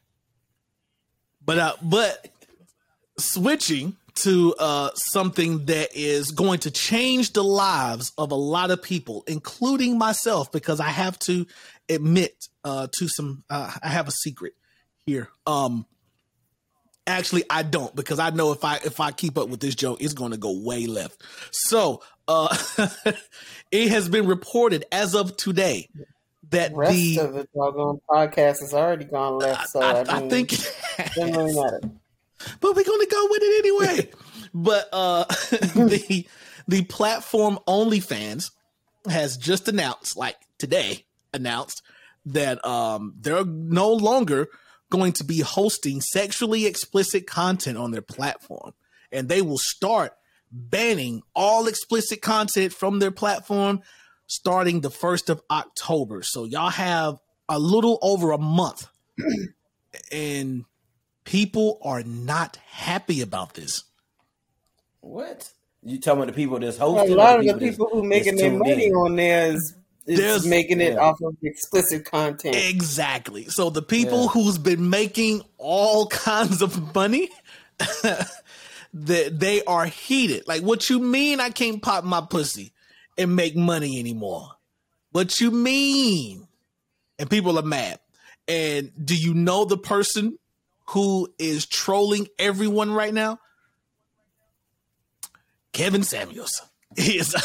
S2: But uh but switching to uh something that is going to change the lives of a lot of people, including myself, because I have to admit uh to some uh I have a secret here. Um actually I don't because I know if I if I keep up with this joke, it's going to go way left. So, uh it has been reported as of today that
S3: rest
S2: the
S3: of the doggone podcast has already gone left. So
S2: I,
S3: I,
S2: I
S3: mean,
S2: think
S3: it doesn't really matter.
S2: but we're gonna go with it anyway. but uh the the platform OnlyFans has just announced, like today, announced that um, they're no longer going to be hosting sexually explicit content on their platform, and they will start banning all explicit content from their platform starting the first of October. So y'all have a little over a month, and people are not happy about this.
S4: What? You talking about the people that's hosting? A
S3: lot of the
S4: that's-
S3: people who making their money
S4: in?
S3: on there is, is
S2: There's-
S3: making it
S4: yeah.
S3: off of explicit content.
S2: Exactly. So the people
S4: Yeah.
S2: who's been making all kinds of money, that they are heated. Like, what you mean I can't pop my pussy and make money anymore? What you mean? And people are mad. And do you know the person who is trolling everyone right now? Kevin Samuels. He is,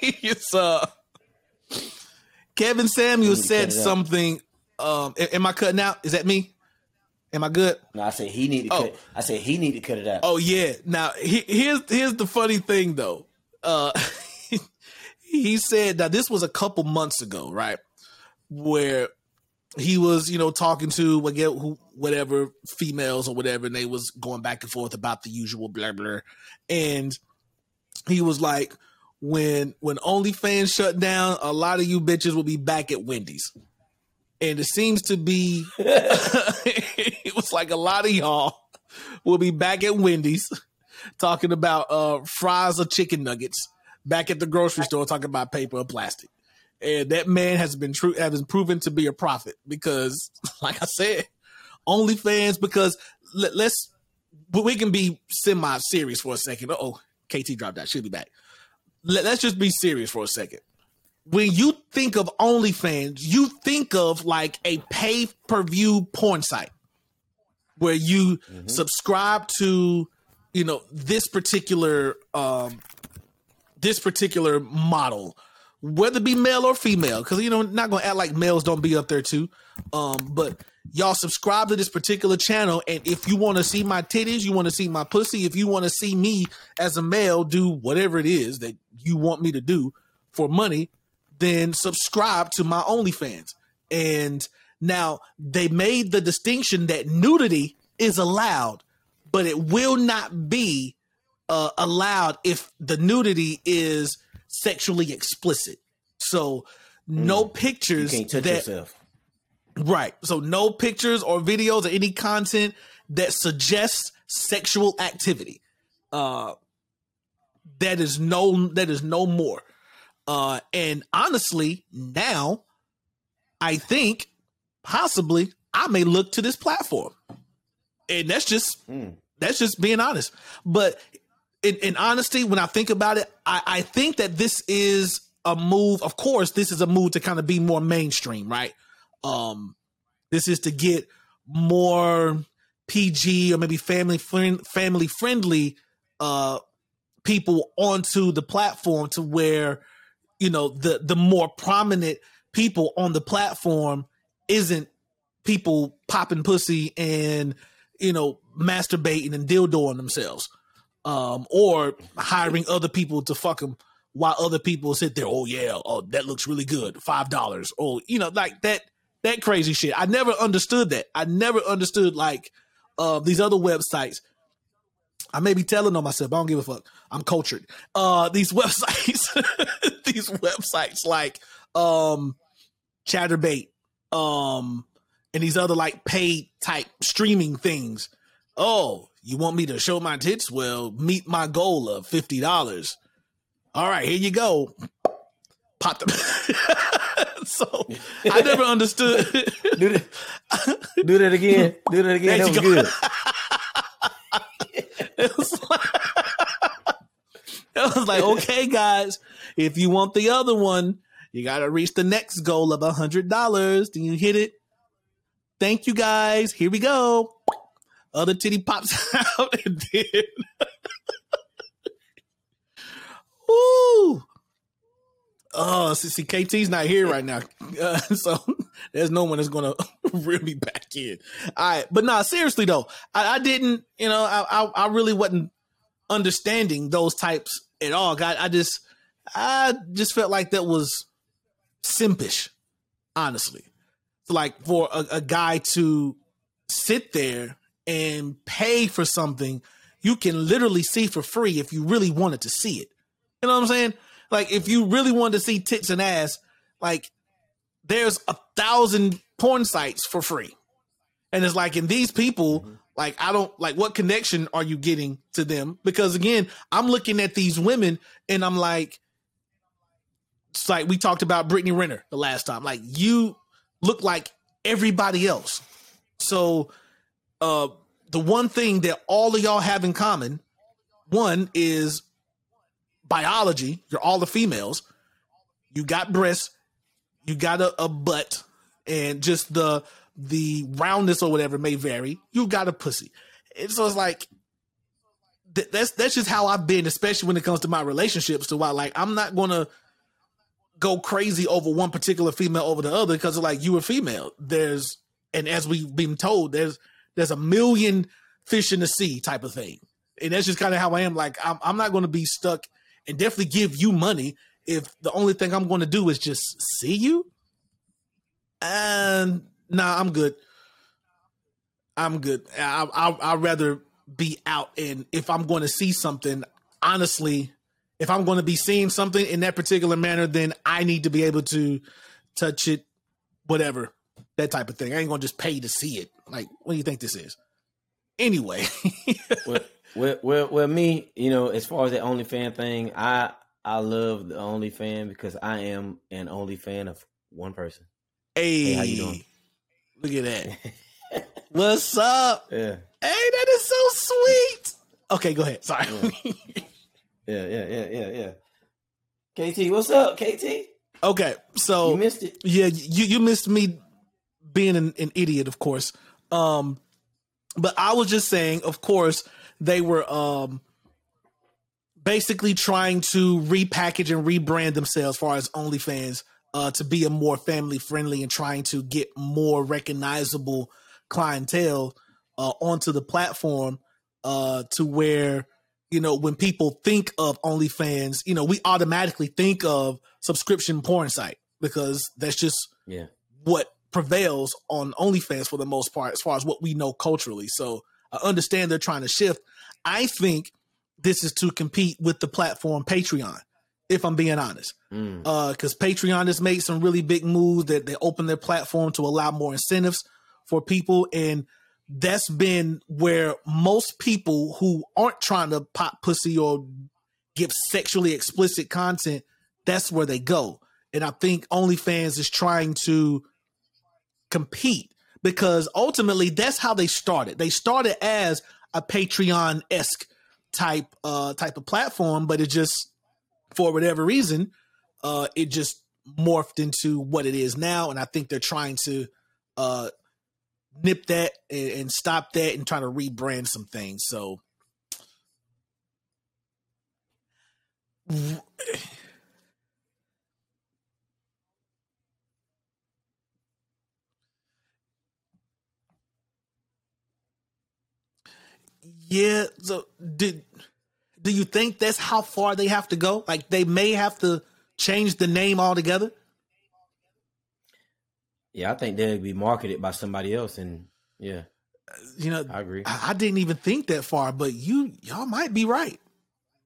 S2: he is uh Kevin Samuels
S4: to
S2: said
S4: cut it out.
S2: something. Um, am I cutting out? Is that me? Am I good?
S4: No, I said he need to
S2: Oh.
S4: cut. I said he need to cut it out.
S2: Oh yeah. Now he, here's here's the funny thing though. Uh, he said now this was a couple months ago, right? Where he was, you know, talking to whatever females or whatever, and they was going back and forth about the usual blah blah, and he was like, when when OnlyFans shut down, a lot of you bitches will be back at Wendy's, and it seems to be it was like a lot of y'all will be back at Wendy's talking about uh fries or chicken nuggets back at the grocery store talking about paper or plastic. And that man has been true has proven to be a prophet because like I said, OnlyFans because let, let's but we can be semi serious for a second. Oh, KT dropped out. She'll be back. Let, let's just be serious for a second. When you think of OnlyFans, you think of like a pay per view porn site where you subscribe to, you know, this particular um this particular model, whether it be male or female, because you know, not gonna act like males don't be up there too. Um, but y'all subscribe to this particular channel, and if you want to see my titties, you want to see my pussy, if you want to see me as a male do whatever it is that you want me to do for money, then subscribe to my OnlyFans. And now they made the distinction that nudity is allowed, but it will not be uh, allowed if the nudity is sexually explicit. So no
S4: You
S2: pictures
S4: can't touch
S2: that
S4: yourself.
S2: right. So no pictures or videos or any content that suggests sexual activity. Uh that is no that is no more. Uh and honestly, now I think possibly I may look to this platform. And that's just
S4: Mm.
S2: that's just being honest. But in, in honesty, when I think about it, I, I think that this is a move. Of course, this is a move to kind of be more mainstream, right? Um, this is to get more PG or maybe family friend, family friendly uh, people onto the platform to where you know the the more prominent people on the platform isn't people popping pussy and you know masturbating and dildoing themselves um or hiring other people to fuck them while other people sit there oh yeah oh that looks really good five dollars oh you know like that that crazy shit. I never understood that. I never understood like uh these other websites. I may be telling on myself i don't give a fuck. I'm cultured. Uh these websites these websites like um Chaturbate um and these other like paid type streaming things. Oh you want me to show my tits well meet my goal of $50 all right here you go pop them so i never understood
S4: Do that. Do that again. Do that again.
S2: There
S4: That was
S2: go.
S4: good.
S2: it was like, it was like okay guys if you want the other one you gotta reach the next goal of a hundred dollars then you hit it thank you guys here we go other titty pops out and then Woo! Oh, see, KT's not here right now, uh, so there's no one that's gonna reel me back in. All right, but nah, seriously though, I, I didn't, you know, I, I I really wasn't understanding those types at all. God, I just I just felt like that was simpish, honestly. Like for a, a guy to sit there and pay for something you can literally see for free if you really wanted to see it. You know what I'm saying? Like if you really wanted to see tits and ass, like there's a thousand porn sites for free. And it's like, in these people, like, I don't like what connection are you getting to them? Because again, I'm looking at these women and I'm like, it's like we talked about Brittany Renner the last time. Like, you look like everybody else. So, uh, the one thing that all of y'all have in common, one is biology. You're all the females. You got breasts, you got a, a butt, and just the the roundness or whatever may vary. You got a pussy. And so it's like th- that's that's just how I've been, especially when it comes to my relationships. To why like I'm not gonna go crazy over one particular female over the other because like you were female. There's and as we've been told, there's there's a million fish in the sea type of thing. And that's just kind of how I am. Like I'm I'm not gonna be stuck and definitely give you money if the only thing I'm gonna do is just see you. And nah, I'm good. I'm good. I, I I'd rather be out and if I'm going to see something, honestly, if I'm going to be seeing something in that particular manner, then I need to be able to touch it, whatever, that type of thing. I ain't gonna just pay to see it. Like, what do you think this is? Anyway,
S4: well, well, well, well, me, you know, as far as the OnlyFan thing, I I love the OnlyFan because I am an only fan of one person.
S2: hey,
S4: how you doing?
S2: Look at that. What's up?
S4: Yeah,
S2: Hey, that is so sweet. Okay, go ahead. Sorry.
S4: yeah, yeah, yeah, yeah, yeah. KT, what's up, KT?
S2: okay, so
S4: You missed it.
S2: Yeah, you you missed me being an, an idiot, of course. Um, but I was just saying, of course, they were um basically trying to repackage and rebrand themselves, as far as OnlyFans, uh, to be a more family friendly and trying to get more recognizable clientele uh, onto the platform, uh, to where you know when people think of OnlyFans, you know we automatically think of subscription porn site because that's just
S4: Yeah,
S2: what prevails on OnlyFans for the most part, as far as what we know culturally. So I understand they're trying to shift. I think this is to compete with the platform Patreon, if I'm being honest.
S4: mm.
S2: Because Patreon has made some really big moves that they open their platform to allow more incentives for people. And that's been where most people who aren't trying to pop pussy or give sexually explicit content, that's where they go. And I think OnlyFans is trying to compete because ultimately that's how they started. They started as a Patreon esque type uh type of platform, but it just for whatever reason, uh it just morphed into what it is now. And I think they're trying to uh nip that and, and stop that and try to rebrand some things. So Yeah. So did do you think that's how far they have to go? Like they may have to change the name altogether?
S4: yeah. I think they'll be marketed by somebody else, and yeah,
S2: You know,
S4: I agree.
S2: I, I didn't even think that far, but you y'all might be right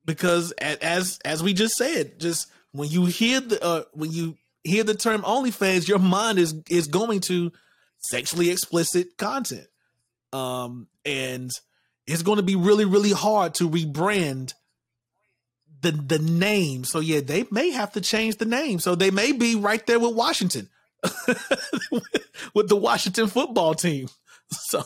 S2: because as as we just said, just when you hear the uh, when you hear the term OnlyFans, your mind is is going to sexually explicit content, um, and it's going to be really really hard to rebrand the the name. So yeah, they may have to change the name. So they may be right there with Washington, with the Washington football team. So.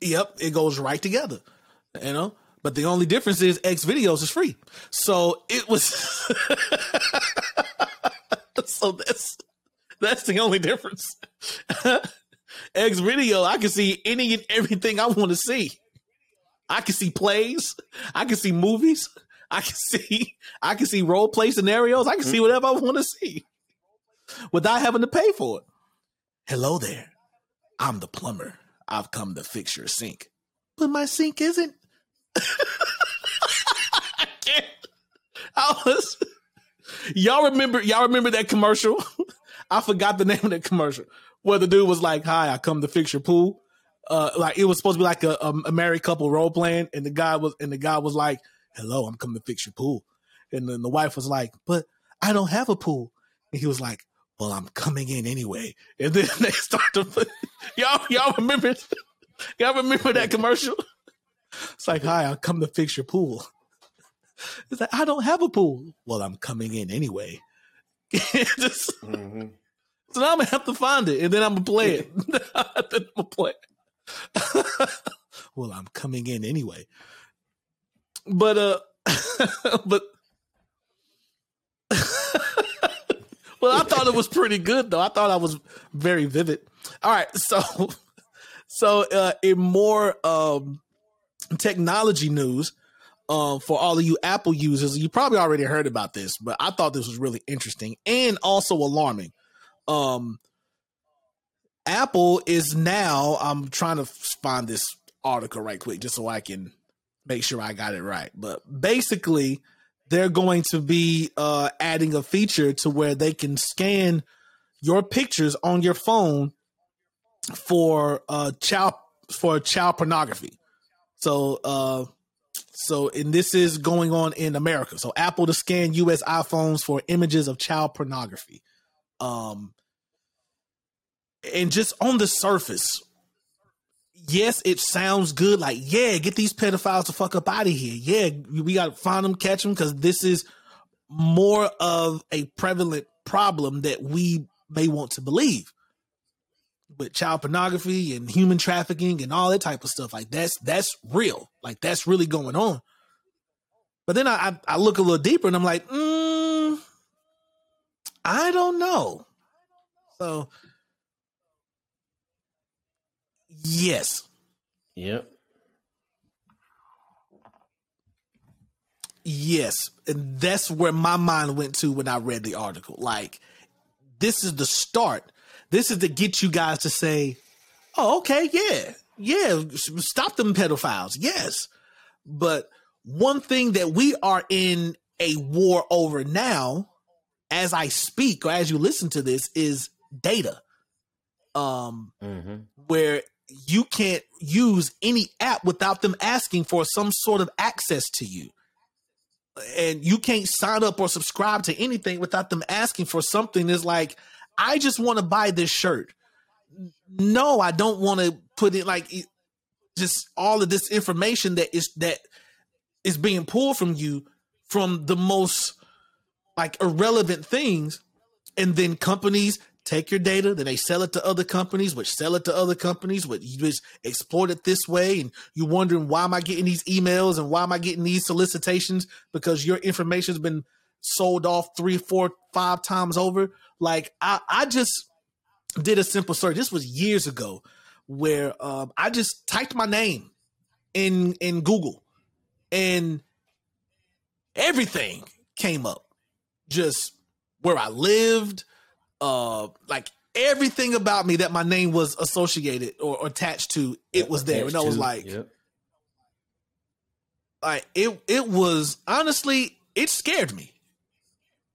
S2: Yep, it goes right together. You know? But the only difference is X videos is free. So it was so that's that's the only difference. X video, I can see any and everything I want to see. I can see plays, I can see movies, I can see I can see role play scenarios, I can see mm. whatever I want to see without having to pay for it. Hello there. I'm the plumber. I've come to fix your sink. but my sink isn't. I can't. I was. Y'all remember? Y'all remember that commercial? I forgot the name of that commercial where the dude was like, "Hi, I come to fix your pool." Uh, like it was supposed to be like a, a married couple role playing, and the guy was and the guy was like, "Hello, I'm coming to fix your pool," and then the wife was like, "But I don't have a pool," and he was like, "Well, I'm coming in anyway," and then they start to y'all y'all remember y'all remember that commercial? It's like, "Hi, I come to fix your pool." It's like, I don't have a pool. Well, I'm coming in anyway. Just,
S4: Mhm.
S2: so now I'm gonna have to find it, and then I'm gonna play it. then I'm gonna play. It. well, I'm coming in anyway. But uh, but well, I thought it was pretty good though. I thought I was very vivid. All right, so so uh, in more um technology news, um, for all of you Apple users, you probably already heard about this, but I thought this was really interesting and also alarming. Um, Apple is now. I'm trying to find this article right quick just so I can make sure I got it right. But basically, they're going to be uh, adding a feature to where they can scan your pictures on your phone for uh, child for child pornography. So, uh, so and this is going on in America. So, Apple to scan U.S. iPhones for images of child pornography. Um, and just on the surface, yes, it sounds good. Like, yeah, get these pedophiles to fuck up out of here. Yeah, we got to find them, catch them, because this is more of a prevalent problem that we may want to believe with child pornography and human trafficking and all that type of stuff. Like that's that's real. Like that's really going on. But then I I, I look a little deeper and I'm like, mm, I don't know. So yes,
S4: Yep.
S2: Yes, and that's where my mind went to when I read the article. Like, this is the start. This is to get you guys to say, "Oh, okay, yeah, yeah, stop them pedophiles." Yes, but one thing that we are in a war over now, as I speak or as you listen to this, is data. Um,
S4: Mm-hmm.
S2: where you can't use any app without them asking for some sort of access to you. And you can't sign up or subscribe to anything without them asking for something that's like, I just want to buy this shirt. No, I don't want to put it like just all of this information that is that is being pulled from you from the most like irrelevant things and then companies take your data, then they sell it to other companies, which sell it to other companies, which you just exploit it this way, and you're wondering why am I getting these emails and why am I getting these solicitations because your information's been sold off three, four, five times over. Like I, I just did a simple search. This was years ago, where um, I just typed my name in in Google, and everything came up. Just where I lived, uh like everything about me that my name was associated or, or attached to it was there and i was like
S4: Yep.
S2: like it it was honestly it scared me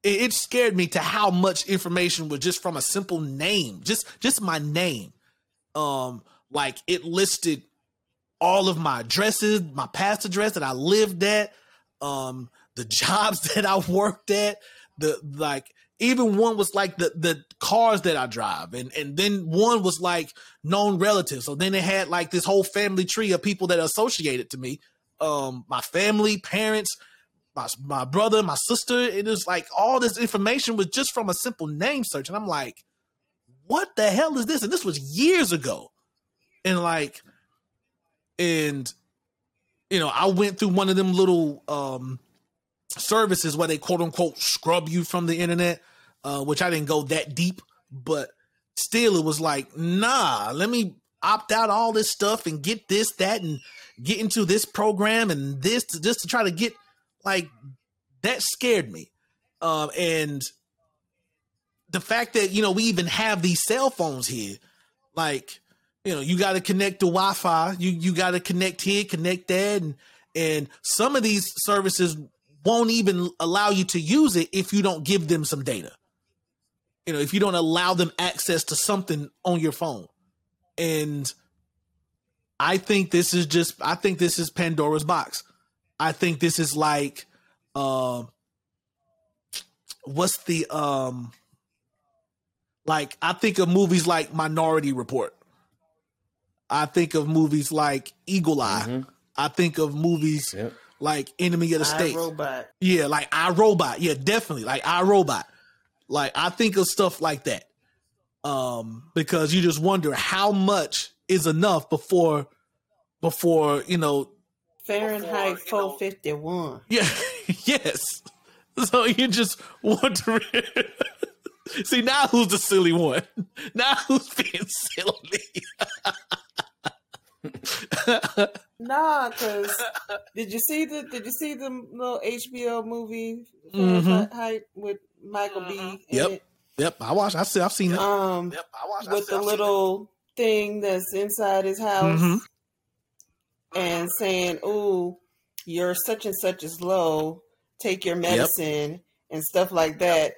S2: it, it scared me to how much information was just from a simple name just just my name um like it listed all of my addresses my past address that i lived at um the jobs that i worked at the like even one was like the the cars that I drive, and and then one was like known relatives. So then it had like this whole family tree of people that associated to me, um, my family, parents, my my brother, my sister. It is like all this information was just from a simple name search, and I'm like, what the hell is this? And this was years ago, and like, and you know, I went through one of them little um services where they quote unquote scrub you from the internet, uh, which I didn't go that deep, but still it was like, nah, let me opt out all this stuff and get this, that, and get into this program and this to just to try to get like that scared me. Um, and the fact that you know we even have these cell phones here, like you know, you got to connect to Wi-Fi. You you got to connect here, connect that, and and some of these services won't even allow you to use it if you don't give them some data. You know, if you don't allow them access to something on your phone, and I think this is just I think this is Pandora's box. I think this is like uh what's the um like I think of movies like Minority Report. I think of movies like Eagle Eye.
S4: Mhm.
S2: I think of movies
S4: Yep.
S2: like Enemy of the
S3: I,
S2: State.
S3: Robot.
S2: Yeah, like I Robot. Yeah, definitely. Like I Robot. Like I think of stuff like that. Um, because you just wonder how much is enough before before, you know,
S3: Fahrenheit
S2: Before, you know-
S3: 451.
S2: yeah, yes. So you just want wondering See now who's the silly one? Now who's being silly?
S3: Nah, cause did you see the did you see the little HBO movie
S2: Mhm.
S3: Fahrenheit with Michael B? in
S2: Yep.
S3: it?
S2: yep, I watched I see I've seen it.
S3: Um,
S2: Yep, I watched
S3: with the little thing that's inside his house
S2: Mhm.
S3: And saying, "Ooh, your such and such is low. Take your medicine and stuff like that."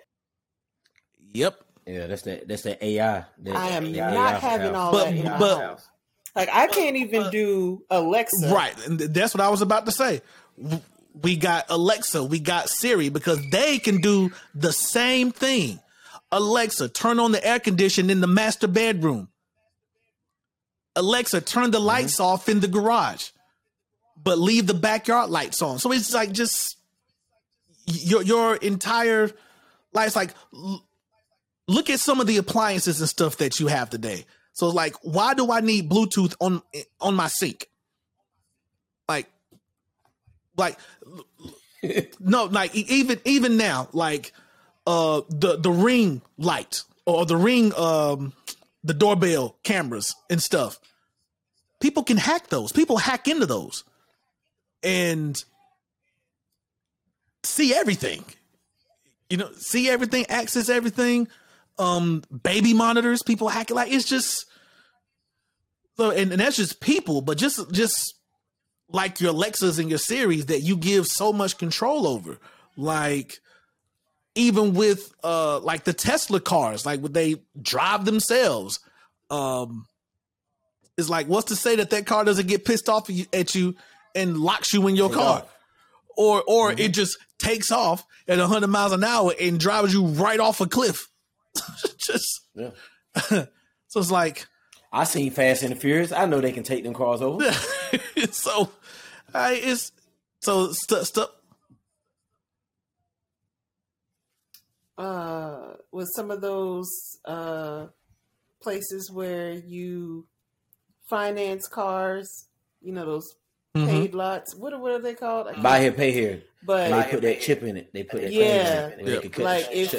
S2: Yep.
S4: Yeah, that's that. That's that AI. That
S3: I am
S4: AI
S3: not
S4: house.
S3: having all
S2: But-
S3: that in my
S2: but-
S3: house. Like I can't even do Alexa.
S2: Right. And that's what I was about to say. We got Alexa, we got Siri because they can do the same thing. Alexa, turn on the air condition in the master bedroom. Alexa, turn the lights off in the garage, but leave the backyard lights on. So it's like just your your entire life's like l- look at some of the appliances and stuff that you have today. So it's like, why do I need Bluetooth on on my sink? Like, like no, like even even now, like uh the the ring light or the ring um the doorbell cameras and stuff. People can hack those. People hack into those and see everything. You know, see everything, access everything. Um, baby monitors, people hack it like it's just so, and, and that's just people, but just just like your Alexas and your Siris that you give so much control over. Like even with uh like the Tesla cars, like would they drive themselves? Um it's like what's to say that that car doesn't get pissed off at you- and locks you in your
S4: Take
S2: car?
S4: off.
S2: Or or it just takes off at 100 miles an hour and drives you right off a cliff. just
S4: Yeah.
S2: so it's like
S4: I seen Fast and the Furious. I know they can take them cars over.
S2: so I it's so stuff stuff
S3: uh with some of those uh places where you finance cars, you know those
S2: Mhm.
S3: paid lots. What are what are they called? I
S4: Buy here, pay here.
S3: But
S4: they put that chip in it. They put that
S3: Yeah.
S4: claim in it. They
S2: Yeah.
S4: can cut,
S3: like
S4: shut
S3: if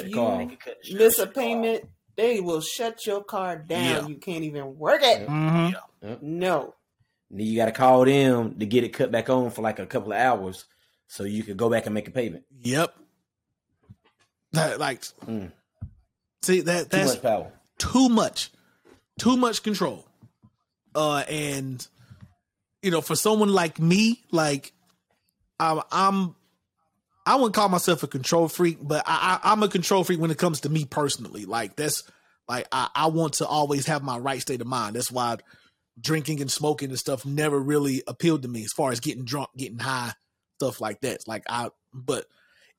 S3: you miss a payment, they will shut your car down.
S2: Yeah.
S3: You can't even work it.
S2: Mhm.
S3: No.
S4: Then you got to call them to get it cut back on for like a couple of hours, so you could go back and make a payment.
S2: Yep. That like
S4: Mm.
S2: see that
S4: Too
S2: that's
S4: much power.
S2: too much. Too much control. Uh and you know for someone like me like i'm i'm i wouldn't call myself a control freak but i, I i'm a control freak when it comes to me personally. Like that's like i i want to always have my right state of mind. That's why drinking and smoking and stuff never really appealed to me as far as getting drunk getting high stuff like that. Like i but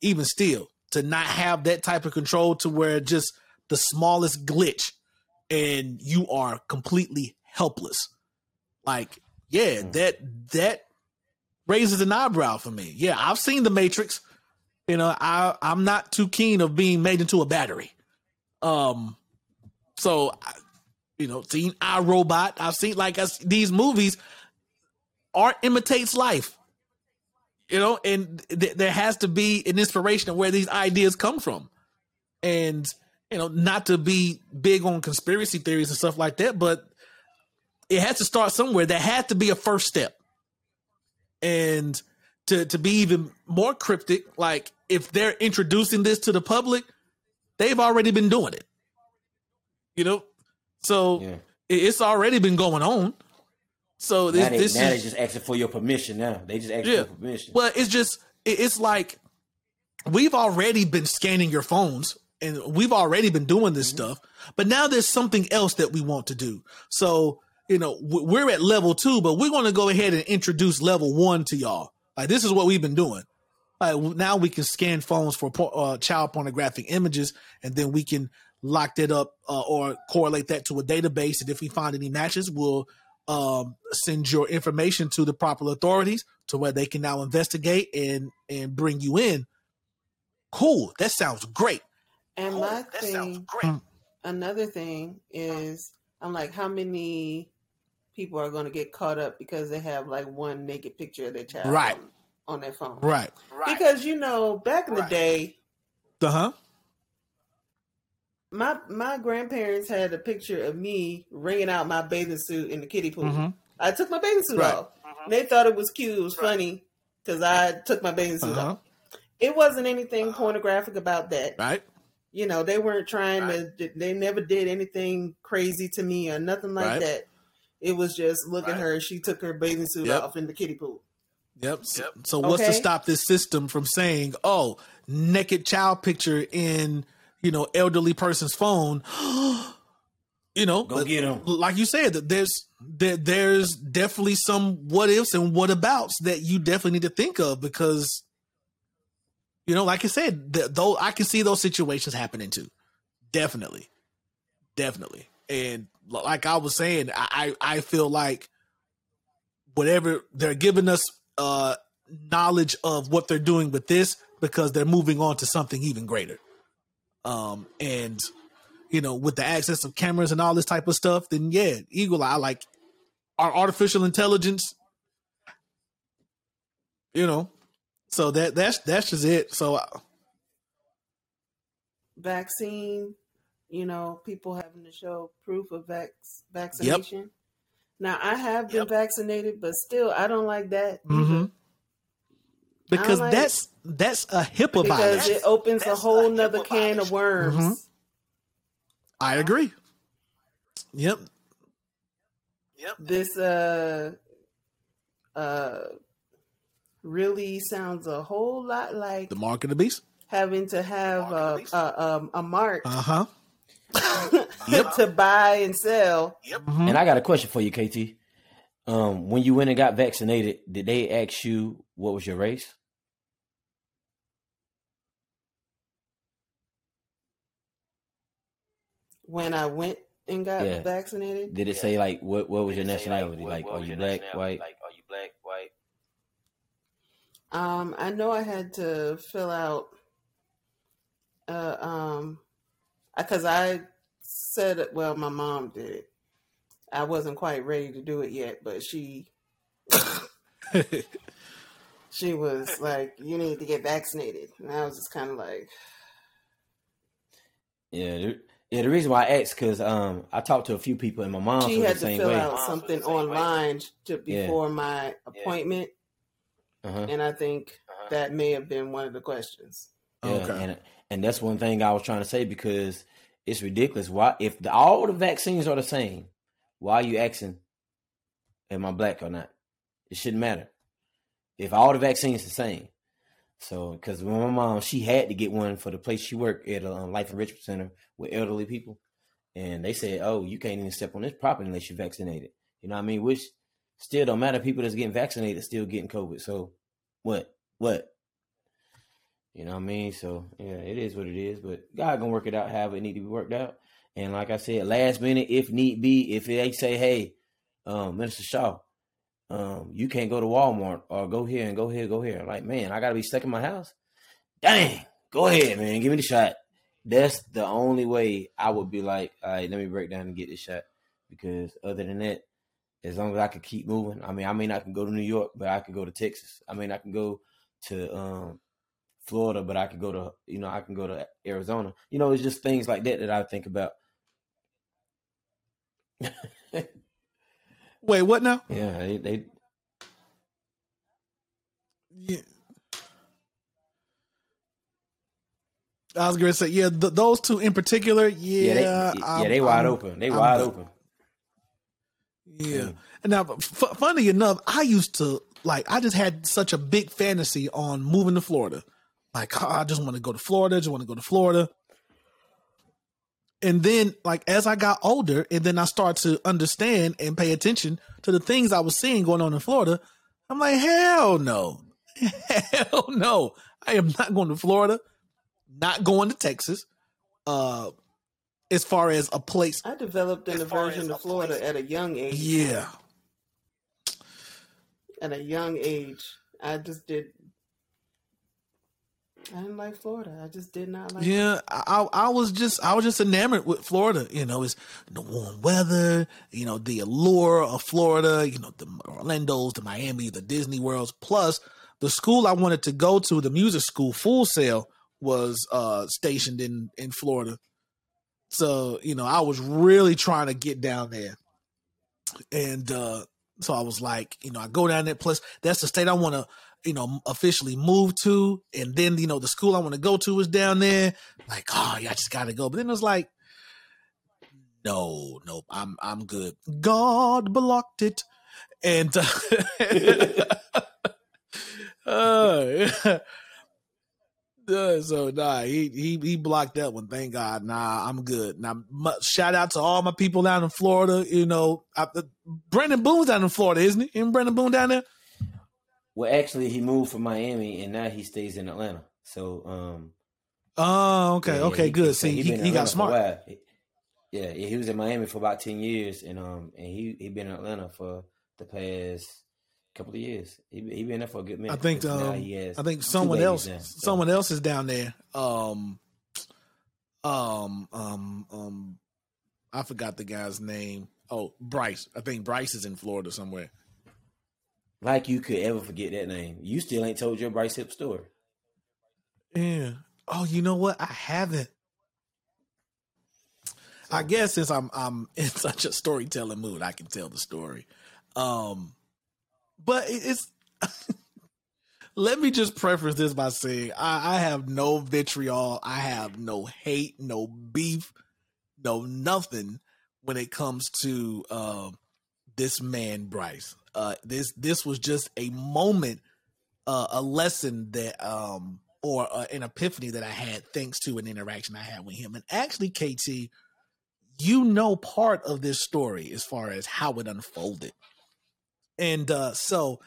S2: even still to not have that type of control to where just the smallest glitch and you are completely helpless. Like, yeah, that that raises an eyebrow for me. Yeah, I've seen the Matrix. You know, I I'm not too keen of being made into a battery. Um, so I, you know, seen I Robot. I've seen like us these movies. Art imitates life. You know, and th- there has to be an inspiration of where these ideas come from, and you know, not to be big on conspiracy theories and stuff like that, but it has to start somewhere. There had to be a first step. And to to be even more cryptic, like if they're introducing this to the public, they've already been doing it. You know? So
S4: Yeah.
S2: It- It's already been going on. So this,
S4: now they,
S2: this
S4: now they
S2: is
S4: just asking for your permission. Now they just asking
S2: Yeah.
S4: for permission.
S2: well, it's just it- it's like we've already been scanning your phones and we've already been doing this stuff, but now there's something else that we want to do. So you know we're at level two, but we're going to go ahead and introduce level one to y'all. Like this is what we've been doing. Like now we can scan phones for uh, child pornographic images, and then we can lock that up uh, or correlate that to a database. And if we find any matches, we'll um, send your information to the proper authorities to where they can now investigate and and bring you in. Cool. That sounds great.
S3: And
S5: Cool.
S3: my
S5: That sounds
S3: thing,
S5: great.
S3: another thing is, I'm like, how many people are going to get caught up because they have like one naked picture of their child
S2: Right.
S3: on, on their phone?
S2: Right.
S5: Right.
S3: Because you know, back in the day,
S2: Uh huh.
S3: My my grandparents had a picture of me wringing out my bathing suit in the kiddie pool.
S2: Mhm.
S3: I took my bathing suit
S2: Right.
S3: off.
S5: Mhm.
S3: They thought it was cute. It was
S5: Right.
S3: funny because I took my bathing suit
S2: Uh-huh.
S3: off. It wasn't anything pornographic about that.
S2: Right.
S3: You know, they weren't trying
S5: Right.
S3: to. They never did anything crazy to me or nothing like
S2: Right.
S3: that. It was just look at her. She took her bathing suit
S2: Yep.
S3: off in the kiddie pool.
S2: Yep. So,
S5: Yep.
S2: so what's to stop this system from saying, "Oh, naked child picture in you know elderly person's phone"? you know,
S4: Go get 'em.
S2: Like you said, that there's there, there's definitely some what ifs and what abouts that you definitely need to think of because you know, like I said, th- though I can see those situations happening too. Definitely, definitely, and like I was saying, I I I feel like whatever they're giving us uh knowledge of what they're doing with this because they're moving on to something even greater um and you know with the access of cameras and all this type of stuff then yeah eagle eye like our artificial intelligence you know so that that's that's just it so uh,
S3: Vaccine, you know, people having to show proof of vac- vaccination. Now, I have been
S5: Yep.
S3: vaccinated, but still, I don't like that either.
S2: Because
S3: like-
S2: that's that's a HIPAA
S3: because
S2: violation.
S3: it opens a whole
S5: a
S3: nother
S5: HIPAA
S3: can of
S5: violation.
S3: worms.
S2: Mhm. I agree. Yep.
S5: Yep.
S3: This uh uh really sounds a whole lot like
S2: The mark of the beast.
S3: having to have
S5: Mark
S3: a a, um, a mark
S2: Uh huh. yep.
S3: to buy and sell.
S5: Yep.
S4: And I got a question for you, KT. Um, when you went and got vaccinated, did they ask you what was your race?
S3: When I went and got
S4: Yeah.
S3: vaccinated,
S4: Did it
S5: Yeah.
S4: say like what what was your
S5: Did it say, like,
S4: nationality?
S5: what-
S4: Like,
S5: what
S4: are you black, white?
S5: Like, are you black, white?
S3: um, I know I had to fill out uh um because I said well my mom did it. I wasn't quite ready to do it yet, but she she was like, "You need to get vaccinated," and I was just kind of like,
S4: Yeah, the, yeah. The reason why I asked because um I talked to a few people and my mom
S3: she had
S4: the
S3: to
S4: same
S3: fill
S4: way.
S3: out
S5: Mom's
S3: something
S5: the way.
S3: online to
S4: Yeah.
S3: before my appointment,
S4: Uh-huh.
S3: and I think
S5: Uh-huh.
S3: that may have been one of the questions.
S4: Yeah,
S2: Okay.
S4: and and that's one thing I was trying to say because it's ridiculous. Why if the, all the vaccines are the same, why are you asking am I black or not? It shouldn't matter. If all the vaccines the same. So because my mom she had to get one for the place she worked at a um, life enrichment center with elderly people, and they said, "Oh, you can't even step on this property unless you're vaccinated." You know what I mean? Which still don't matter. People that's getting vaccinated still getting COVID. So what? What? You know what I mean? So yeah, it is what it is. But God gonna work it out however it need to be worked out. And like I said, last minute, if need be, if they say, "Hey, um, Minister Shaw, um, you can't go to Walmart or go here and go here, go here," like man, I gotta be stuck in my house. Dang, go ahead, man, give me the shot. That's the only way I would be like, all right, let me break down and get this shot. Because other than that, as long as I can keep moving, I mean, I mean, I can go to New York, but I could go to Texas. I mean, I can go to um, Florida, but I could go to, you know, I can go to Arizona. You know, it's just things like that that I think about.
S2: Wait, what now?
S4: Yeah, they, they
S2: Yeah. I was to say, yeah, th- those two in particular, yeah,
S4: yeah, they, yeah, they wide
S2: I'm-
S4: open. They
S2: I'm
S4: wide open.
S2: Yeah. Mm. And now, f- funny enough, I used to like. I just had such a big fantasy on moving to Florida. Like, oh, I just want to go to Florida. Just want to go to Florida. And then, like, as I got older, and then I started to understand and pay attention to the things I was seeing going on in Florida, I'm like, hell no, hell no, I am not going to Florida. Not going to Texas. Uh, as far as a place,
S3: I developed an aversion to Florida
S2: place-
S3: at a young age.
S2: yeah.
S3: At a young age, I just did. I didn't like Florida. I just did not like.
S2: Yeah, I I was just I was just enamored with Florida. You know, it's the warm weather. You know, the allure of Florida. You know, the Orlando's, the Miami, the Disney Worlds. Plus, the school I wanted to go to, the music school, Full Sail, was uh stationed in in Florida. So you know, I was really trying to get down there, and uh so I was like, you know, I go down there. Plus, that's the state I want to you know, officially move to. And then, you know, the school I want to go to is down there. Like, oh, yeah, I just got to go. But then it was like, no, no, I'm, I'm good. God blocked it. And, uh, uh, uh, so nah, he he he blocked that one. Thank God. Nah, I'm good. Now, shout out to all my people down in Florida. You know, I, uh, Brandon Boone's down in Florida, isn't he? Isn't Brandon Boone down there?
S4: Well, actually, he moved from Miami and now he stays in Atlanta. So, um,
S2: Oh, okay,
S4: yeah,
S2: okay,
S4: he-
S2: good. See, he, he got
S4: Atlanta for a
S2: smart.
S4: Yeah, yeah, he was in Miami for about ten years, and um, and he he been in Atlanta for the past couple of years. He he been there for a good minute.
S2: I think um, I think someone else
S4: now, so-
S2: someone else is down there. Um um um um I forgot the guy's name. Oh, Bryce. I think Bryce is in Florida somewhere.
S4: Like you could ever forget that name. You still ain't told your Bryce Hip story.
S2: Yeah. Oh, you know what? I haven't. I guess since I'm I'm in such a storytelling mood, I can tell the story. Um but it's let me just preface this by saying I, I have no vitriol, I have no hate, no beef, no nothing when it comes to uh, this man Bryce. Uh, this this was just a moment, uh, a lesson that um or uh, an epiphany that I had thanks to an interaction I had with him. And actually, KT, you know part of this story as far as how it unfolded. And uh, so,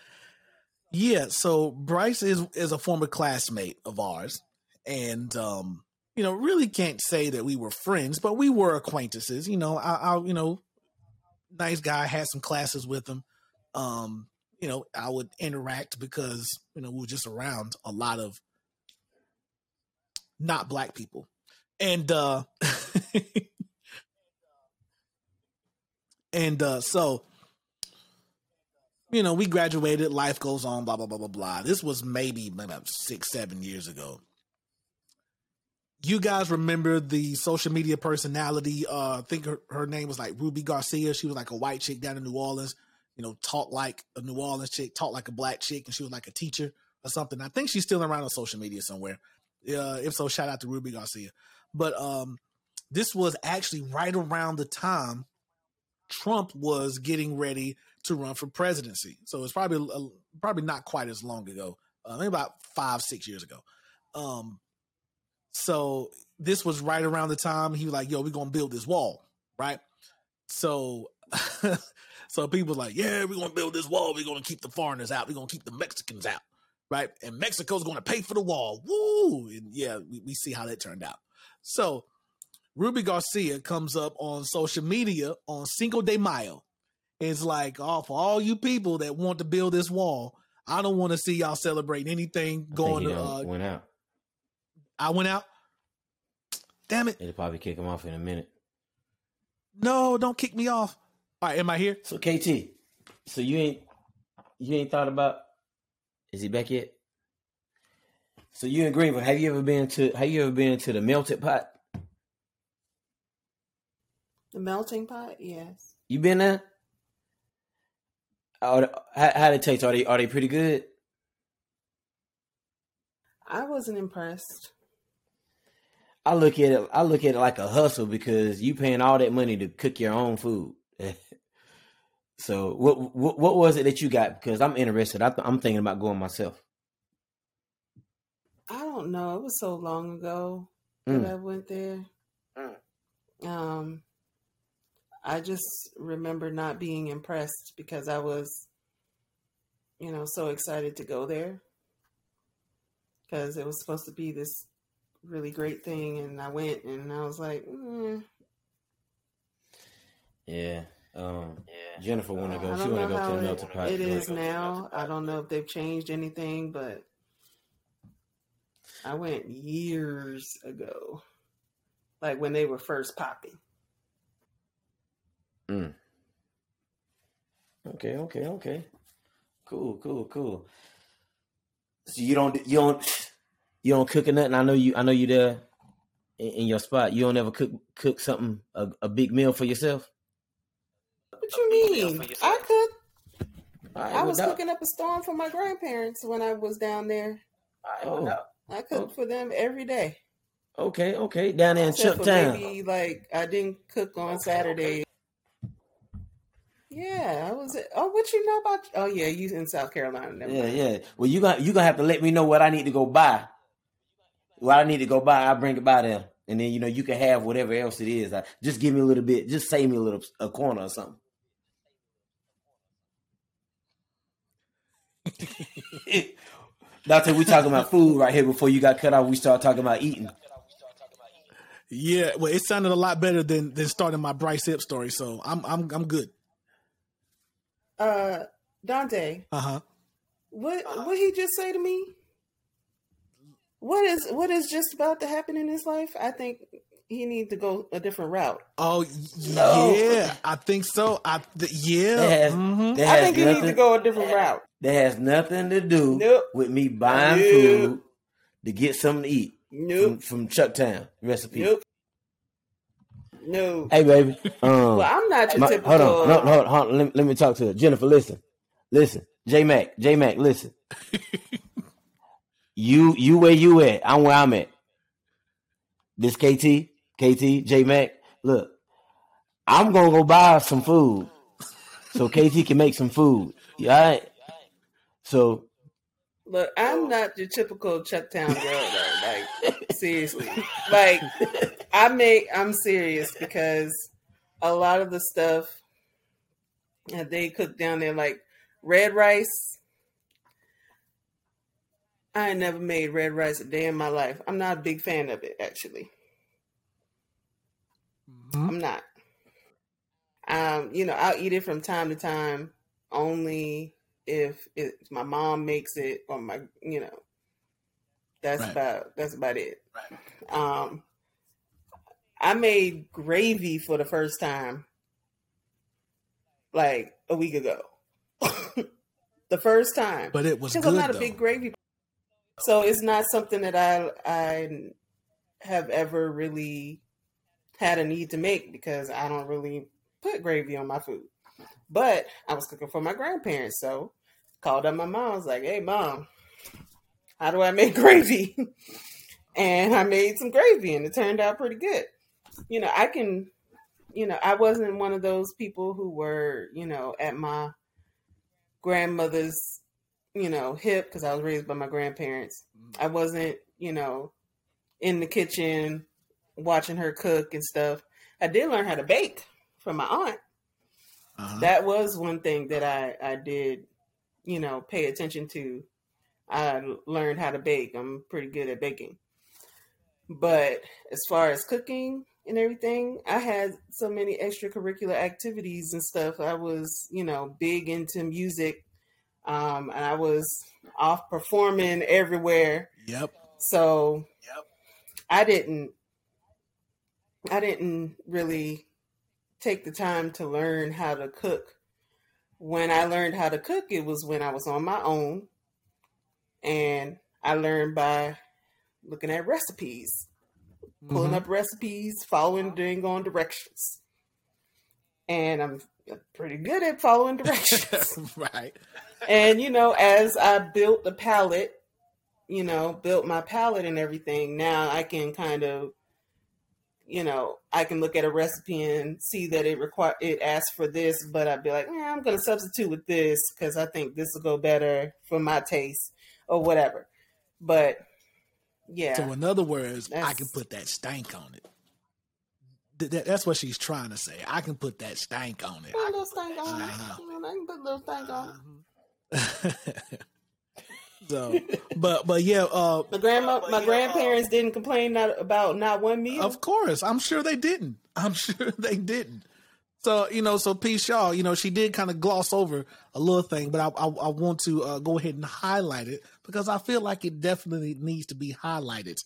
S2: yeah, so Bryce is is a former classmate of ours, and um, you know, really can't say that we were friends, but we were acquaintances. You know, I, I you know, nice guy, had some classes with him. Um, you know, I would interact because you know we were just around a lot of not black people, and uh, and uh, so you know we graduated. Life goes on. Blah blah blah blah blah. This was maybe six seven years ago. You guys remember the social media personality? Uh, I think her, her name was like Ruby Garcia. She was like a white chick down in New Orleans. You know, talk like a New Orleans chick, talk like a black chick, and she was like a teacher or something. I think she's still around on social media somewhere. Uh, if so, shout out to Ruby Garcia. But um, this was actually right around the time Trump was getting ready to run for presidency. So it's probably uh, probably not quite as long ago. Uh, maybe about five six years ago. Um, so this was right around the time he was like, "Yo, we're gonna build this wall," right? So, so people like, "Yeah, we're gonna build this wall. We're gonna keep the foreigners out. We're gonna keep the Mexicans out." right? And Mexico's going to pay for the wall. Woo! And yeah, we, we see how that turned out. So Ruby Garcia comes up on social media on Cinco de Mayo. It's like, oh, for all you people that want to build this wall, I don't want to see y'all celebrating anything going
S4: think
S2: to. Uh,
S4: went out.
S2: I went out. Damn it!
S4: It'll probably kick him off in a minute.
S2: No, don't kick me off. All right, am I here?
S4: So KT, so you ain't you ain't thought about is he back yet? So you in Greenville, have you ever been to have you ever been to the melted pot?
S3: The melting pot, yes.
S4: You been there? How, how, how they taste? Are they are they pretty good?
S3: I wasn't impressed.
S4: I look at it I look at it like a hustle because you paying all that money to cook your own food. So what what what was it that you got? Because I'm interested. I, I'm thinking about going myself.
S3: I don't know. It was so long ago
S4: Mm.
S3: that I went there. Um, I just remember not being impressed because I was, you know, so excited to go there because it was supposed to be this really great thing, and I went and I was like, mm,
S4: Yeah. Um, Jennifer want to go. She want to go to the
S3: it,
S4: melting pot.
S3: it is now. I don't know if they've changed anything, but I went years ago, like when they were first popping.
S4: Mm. Okay, okay, okay. Cool, cool, cool. So you don't you don't you don't cook or nothing. I know you I know you there in, in your spot. You don't ever cook cook something a, a big meal for yourself.
S3: What you mean? I cooked.
S4: All right,
S3: I was
S4: that-
S3: cooking up a storm for my grandparents when I was down there.
S4: Oh,
S3: I oh. cooked for them every day.
S4: okay, okay. Down there in
S3: Except
S4: Chuck Town.
S3: maybe like I didn't cook on Saturday. Yeah, I was. Oh, what you know about? Oh, yeah, you in South Carolina? Never
S4: Yeah,
S3: mind.
S4: yeah. Well, you got you gonna have to let me know what I need to go buy. What I need to go buy, I bring it by there, and then you know you can have whatever else it is. I, just give me a little bit. Just save me a little a corner or something. Doctor, we talking about food right here before you got cut off. We start talking about eating.
S2: Yeah, well, it sounded a lot better than than starting my Bryce Hip story, so I'm I'm I'm good.
S3: Uh, Dante,
S2: Uh huh.
S3: what what he just say to me? What is what is just about to happen in his life? I think he needs to go a different route.
S2: Oh
S4: No.
S2: yeah, I think so. I th- yeah.
S4: That has,
S2: mhm.
S3: I
S4: has
S3: think he needs
S4: nothing.
S3: to go a different route.
S4: That has nothing to do
S3: Nope.
S4: with me buying
S3: Nope.
S4: food to get something to eat from,
S3: Nope.
S4: from Chucktown recipe.
S3: Nope. No.
S4: Hey, baby. Um,
S3: Well, I'm not your
S4: My-
S3: typical.
S4: hold on, hold on, hold on, hold on. Let, me- let me talk to her. Jennifer, listen, listen. J Mac, J Mac, listen. you, you where you at? I'm where I'm at. This KT, KT, J Mac. Look, I'm gonna go buy some food so KT can make some food. All right? So
S3: Look, I'm not your typical Chucktown girl though. Like seriously. Like I make I'm serious because a lot of the stuff that they cook down there, like red rice. I ain't never made red rice a day in my life. I'm not a big fan of it actually.
S2: Mhm.
S3: I'm not. Um, you know, I'll eat it from time to time only if it, my mom makes it or my, you know, that's
S2: Right.
S3: about that's about it. Um, I made gravy for the first time like a week ago. the first time
S2: But it was
S3: because
S2: good
S3: I'm not
S2: though.
S3: a big gravy. So it's not something that I I have ever really had a need to make because I don't really put gravy on my food. But I was cooking for my grandparents, so called up my mom. I was like, "Hey, mom, how do I make gravy?" and I made some gravy, and it turned out pretty good. You know, I can. You know, I wasn't one of those people who were, you know, at my grandmother's you know, hip because I was raised by my grandparents. I wasn't, you know, in the kitchen watching her cook and stuff. I did learn how to bake from my aunt.
S2: Uh-huh.
S3: That was one thing that I I did, you know, pay attention to. I learned how to bake. I'm pretty good at baking. But as far as cooking and everything, I had so many extracurricular activities and stuff. I was, you know, big into music. Um, and I was off performing everywhere.
S2: Yep.
S3: So
S2: Yep.
S3: I didn't I didn't really take the time to learn how to cook. When I learned how to cook, it was when I was on my own. And I learned by looking at recipes, pulling
S2: Mhm.
S3: up recipes, following dang on directions. And I'm pretty good at following directions.
S2: right.
S3: and you know, as I built the palate, you know, built my palate and everything, now I can kind of you know, I can look at a recipe and see that it require it asks for this, but I'd be like, eh, I'm going to substitute with this because I think this will go better for my taste or whatever. But yeah,
S2: So in other words, I can put that stank on it. Th- that- that's what she's trying to say. I can put that stank on it.
S3: put a little stank on
S2: Uh-huh.
S3: it. I can put a little stank on it.
S2: so, but but yeah, uh,
S3: My grandma, my grandparents didn't complain not about not one meal.
S2: Of course, I'm sure they didn't. I'm sure they didn't. So you know, so P. Shaw, you know, she did kind of gloss over a little thing, but I I, I want to uh, go ahead and highlight it because I feel like it definitely needs to be highlighted.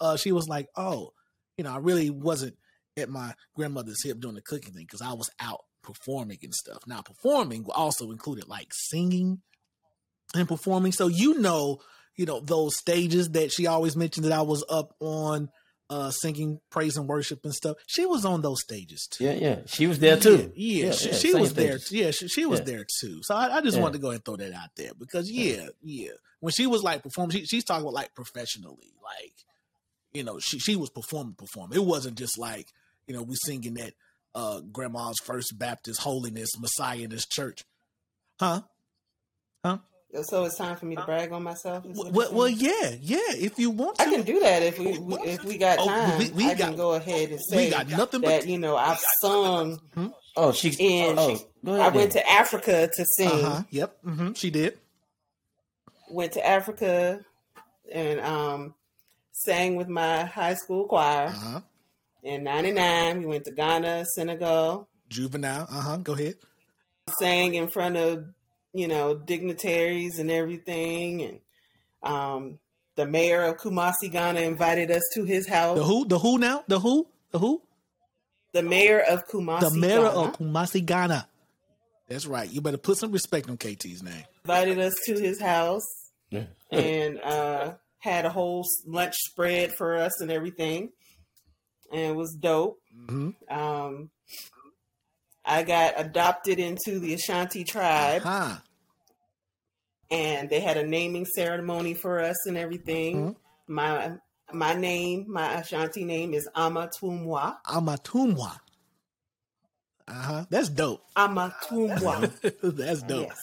S2: Uh, she was like, "Oh, you know, I really wasn't at my grandmother's hip doing the cooking thing because I was out performing and stuff. Now, performing also included like singing and performing. So you know, you know those stages that she always mentioned that I was up on." uh singing praise and worship and stuff. She was on those stages too.
S4: Yeah, yeah. She was there too.
S2: Yeah, yeah, she, she
S4: same
S2: was there.
S4: stages.
S2: Yeah, she, she was
S4: Yeah.
S2: there too. So I, I just
S4: Yeah.
S2: wanted to go ahead and throw that out there because yeah, yeah. When she was like performing, she, she's talking about like professionally, like you know, she she was performing, performing. It wasn't just like you know we singing at uh grandma's First Baptist Holiness Messiah in this church, huh? huh?
S3: So it's time for me to brag on myself. is
S2: Well, well, yeah, yeah. If you want to,
S3: I can do that if we if we got
S2: Oh,
S3: time.
S2: we- we
S3: I
S2: got-
S3: can go ahead and say
S2: we got nothing but
S3: that. You know, I've sung
S4: Oh, she's
S3: And
S4: oh, go ahead.
S3: I went to Africa to sing.
S2: uh huh. Yep. hmm She did.
S3: Went to Africa and um, sang with my high school choir.
S2: Uh huh.
S3: In '99, we went to Ghana, Senegal.
S2: Juvenile. Uh huh. Go ahead.
S3: Sang in front of you know dignitaries and everything, and um, the mayor of Kumasi, Ghana, invited us to his house.
S2: The who? The who now? The who? The who?
S3: The mayor of Kumasi,
S2: the mayor
S3: Ghana,
S2: of Kumasi, Ghana. That's right. You better put some respect on KT's name.
S3: invited us to his house.
S4: Yeah.
S3: and uh, had a whole lunch spread for us and everything, and it was dope.
S2: hmm
S3: Um, I got adopted into the Ashanti tribe,
S2: Huh.
S3: and they had a naming ceremony for us and everything.
S2: Mhm.
S3: My my name, my Ashanti name is Amatumwa.
S2: Amatumwa. Uh huh. That's dope.
S3: Amatumwa.
S2: That's dope.
S3: Yes.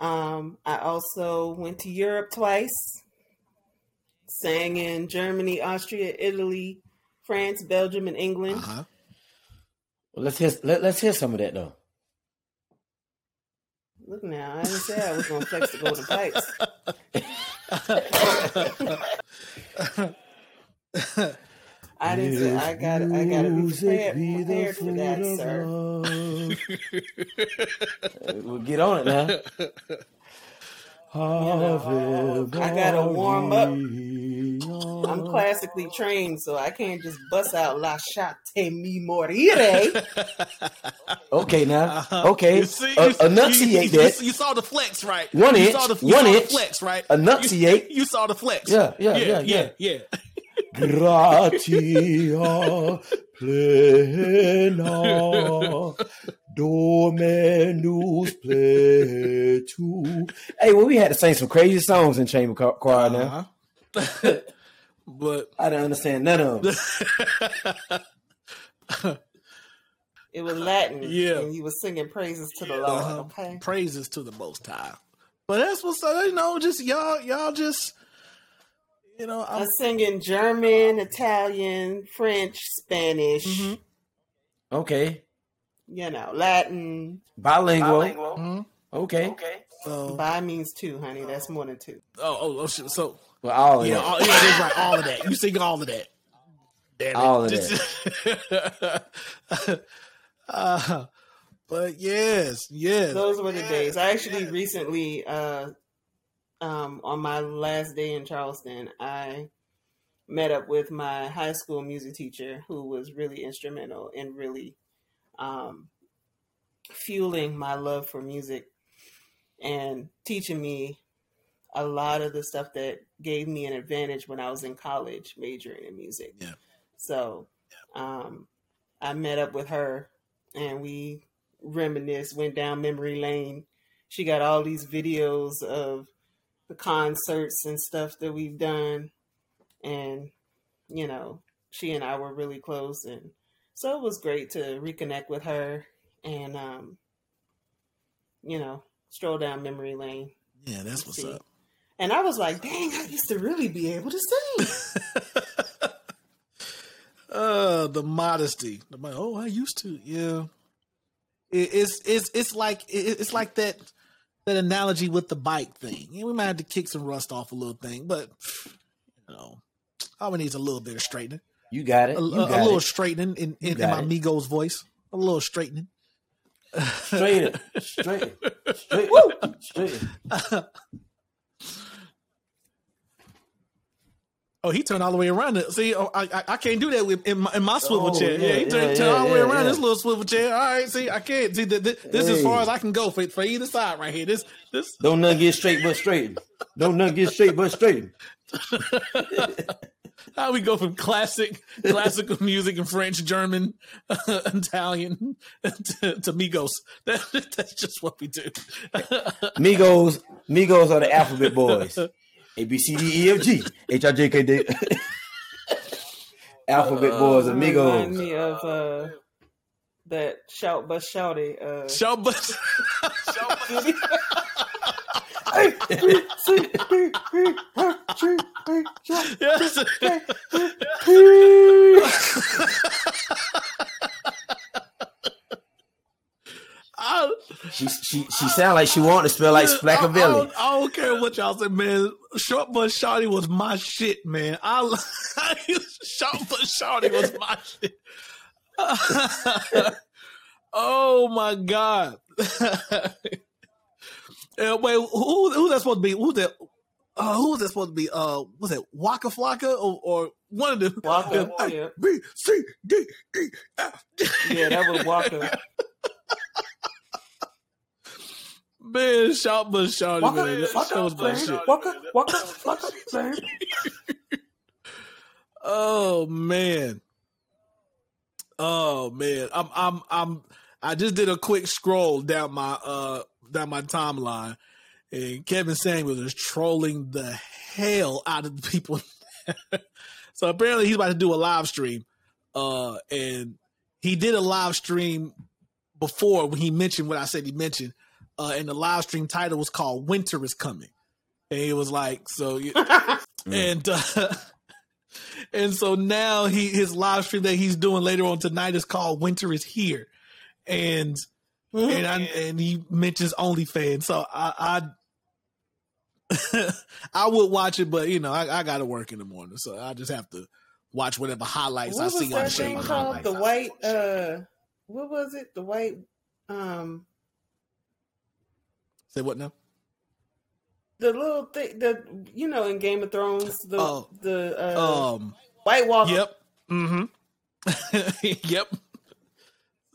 S3: Um, I also went to Europe twice, sang in Germany, Austria, Italy, France, Belgium, and England.
S2: Uh huh.
S4: Well, let's hear. Let, let's hear some of that though.
S3: Look now, I didn't say I was going to flex the golden pipes. I didn't say I got. I got to be prepared, prepared for that, sir.
S4: we'll get on it now.
S3: I gotta warm up. I'm classically trained, so I can't just bust out "La Chate Mi Morire."
S4: Okay, now.
S2: Uh-huh.
S4: Okay.
S2: You see-
S4: Uh,
S2: you- you-
S4: enunciate
S2: you,
S4: that.
S2: You, you saw the flex, right?
S4: One
S2: you
S4: inch,
S2: Saw the, you
S4: one
S2: saw
S4: inch.
S2: the flex, right?
S4: Enunciate.
S2: You, you saw the flex.
S4: Yeah, yeah,
S2: yeah,
S4: yeah,
S2: yeah. yeah.
S4: Gratia plena dominus pletu. Hey, well, we had to sing some crazy songs in chamber choir now.
S2: Uh-huh. but
S4: I didn't understand none of them.
S3: It was Latin,
S2: Yeah.
S3: and he was singing praises to the Lord.
S2: Uh-huh.
S3: Okay,
S2: praises to the Most High. But that's what's up. You know, just y'all, y'all just, you know,
S3: I
S2: I'm,
S3: singing German, Italian, French, Spanish.
S2: Mhm.
S4: Okay.
S3: You know, Latin.
S4: Bilingual.
S2: Mhm.
S4: Okay.
S2: so,
S3: Bi means two, honey. That's more than two.
S2: oh, oh, oh, shit. so
S4: Well, all of
S2: yeah,
S4: that.
S2: all, yeah, that's right. All of that. You sing all of that. Damn it.
S4: All of
S2: that. uh, but yes, yes.
S3: Those were the days. I actually recently, uh, um, on my last day in Charleston, I met up with my high school music teacher, who was really instrumental in really um, fueling my love for music and teaching me a lot of the stuff that gave me an advantage when I was in college, majoring in music.
S2: Yeah.
S3: So, um, I met up with her and we reminisced, went down memory lane. She got all these videos of the concerts and stuff that we've done. And you know, she and I were really close, and so it was great to reconnect with her and, um, you know, stroll down memory lane.
S2: Yeah, that's what's
S3: See.
S2: up.
S3: And I was like, dang, I used to really be able to sing.
S2: Uh, the modesty. Oh, I used to. Yeah, it, it's it's it's like it, it's like that that analogy with the bike thing. Yeah, we might have to kick some rust off a little thing, but you know, all we need is a little bit of straightening,
S4: You got it.
S2: a,
S4: You
S2: a- a little
S4: it.
S2: straightening in, in, in my
S4: it.
S2: Migos voice, a little straightening.
S4: Straight it. Straight it. Straight it. Straight it.
S2: Oh, he turned all the way around. It. See, oh, I, I I can't do that with in my, in my swivel
S4: Oh,
S2: chair. Yeah,
S4: yeah,
S2: he turned,
S4: yeah,
S2: turned all the way around this little swivel chair. All right, see, I can't see that. This, this is as far as I can go for for either side right here. This this
S4: Don't none get straight but straight. Don't none get straight but straight.
S2: how we go from classic classical music in French, German, Italian to, to Migos. That, that's just what we do.
S4: Migos, Migos are the alphabet boys. A B C D E F G H I J K D. Alphabet boys,
S3: Remind
S4: amigos.
S3: me of uh, that shout but shouty. Uh,
S2: Shout, but yes. I,
S4: She she she sound like she want to spell like
S2: I, I, don't, I don't care what y'all say, man. Short but shawty was my shit, man. I, short but shawty was my shit. oh my god. Uh, wait, who who's that supposed to be? Who's that? Uh, who's that supposed to be? Uh, was it Waka Flocka or, or one of them?
S3: Waka,
S2: Uh,
S3: yeah.
S2: B C D E F.
S3: yeah, that was Waka.
S2: Man, shout but shawty, man. That, that was my shit.
S4: Walker, Walker, Walker, man.
S2: Oh man. Oh man. I'm I'm I'm I just did a quick scroll down my uh down my timeline and Kevin Samuels is trolling the hell out of the people. so apparently he's about to do a live stream. Uh and he did a live stream before when he mentioned what I said he mentioned. Uh and the live stream title was called Winter is Coming. And he was like, so and uh and so now he his live stream that he's doing later on tonight is called Winter is Here. And and I, and he mentions OnlyFans. So I I, I would watch it, but you know, I, I gotta work in the morning, so I just have to watch whatever highlights
S3: what
S2: I see on the
S3: that
S2: show.
S3: called? The white. Uh, what was it? The white. Um,
S2: Say what now?
S3: the little thing. The you know in Game of Thrones. The
S2: Oh.
S3: the uh,
S2: Um
S3: White Walker.
S2: Yep. Mm-hmm. yep.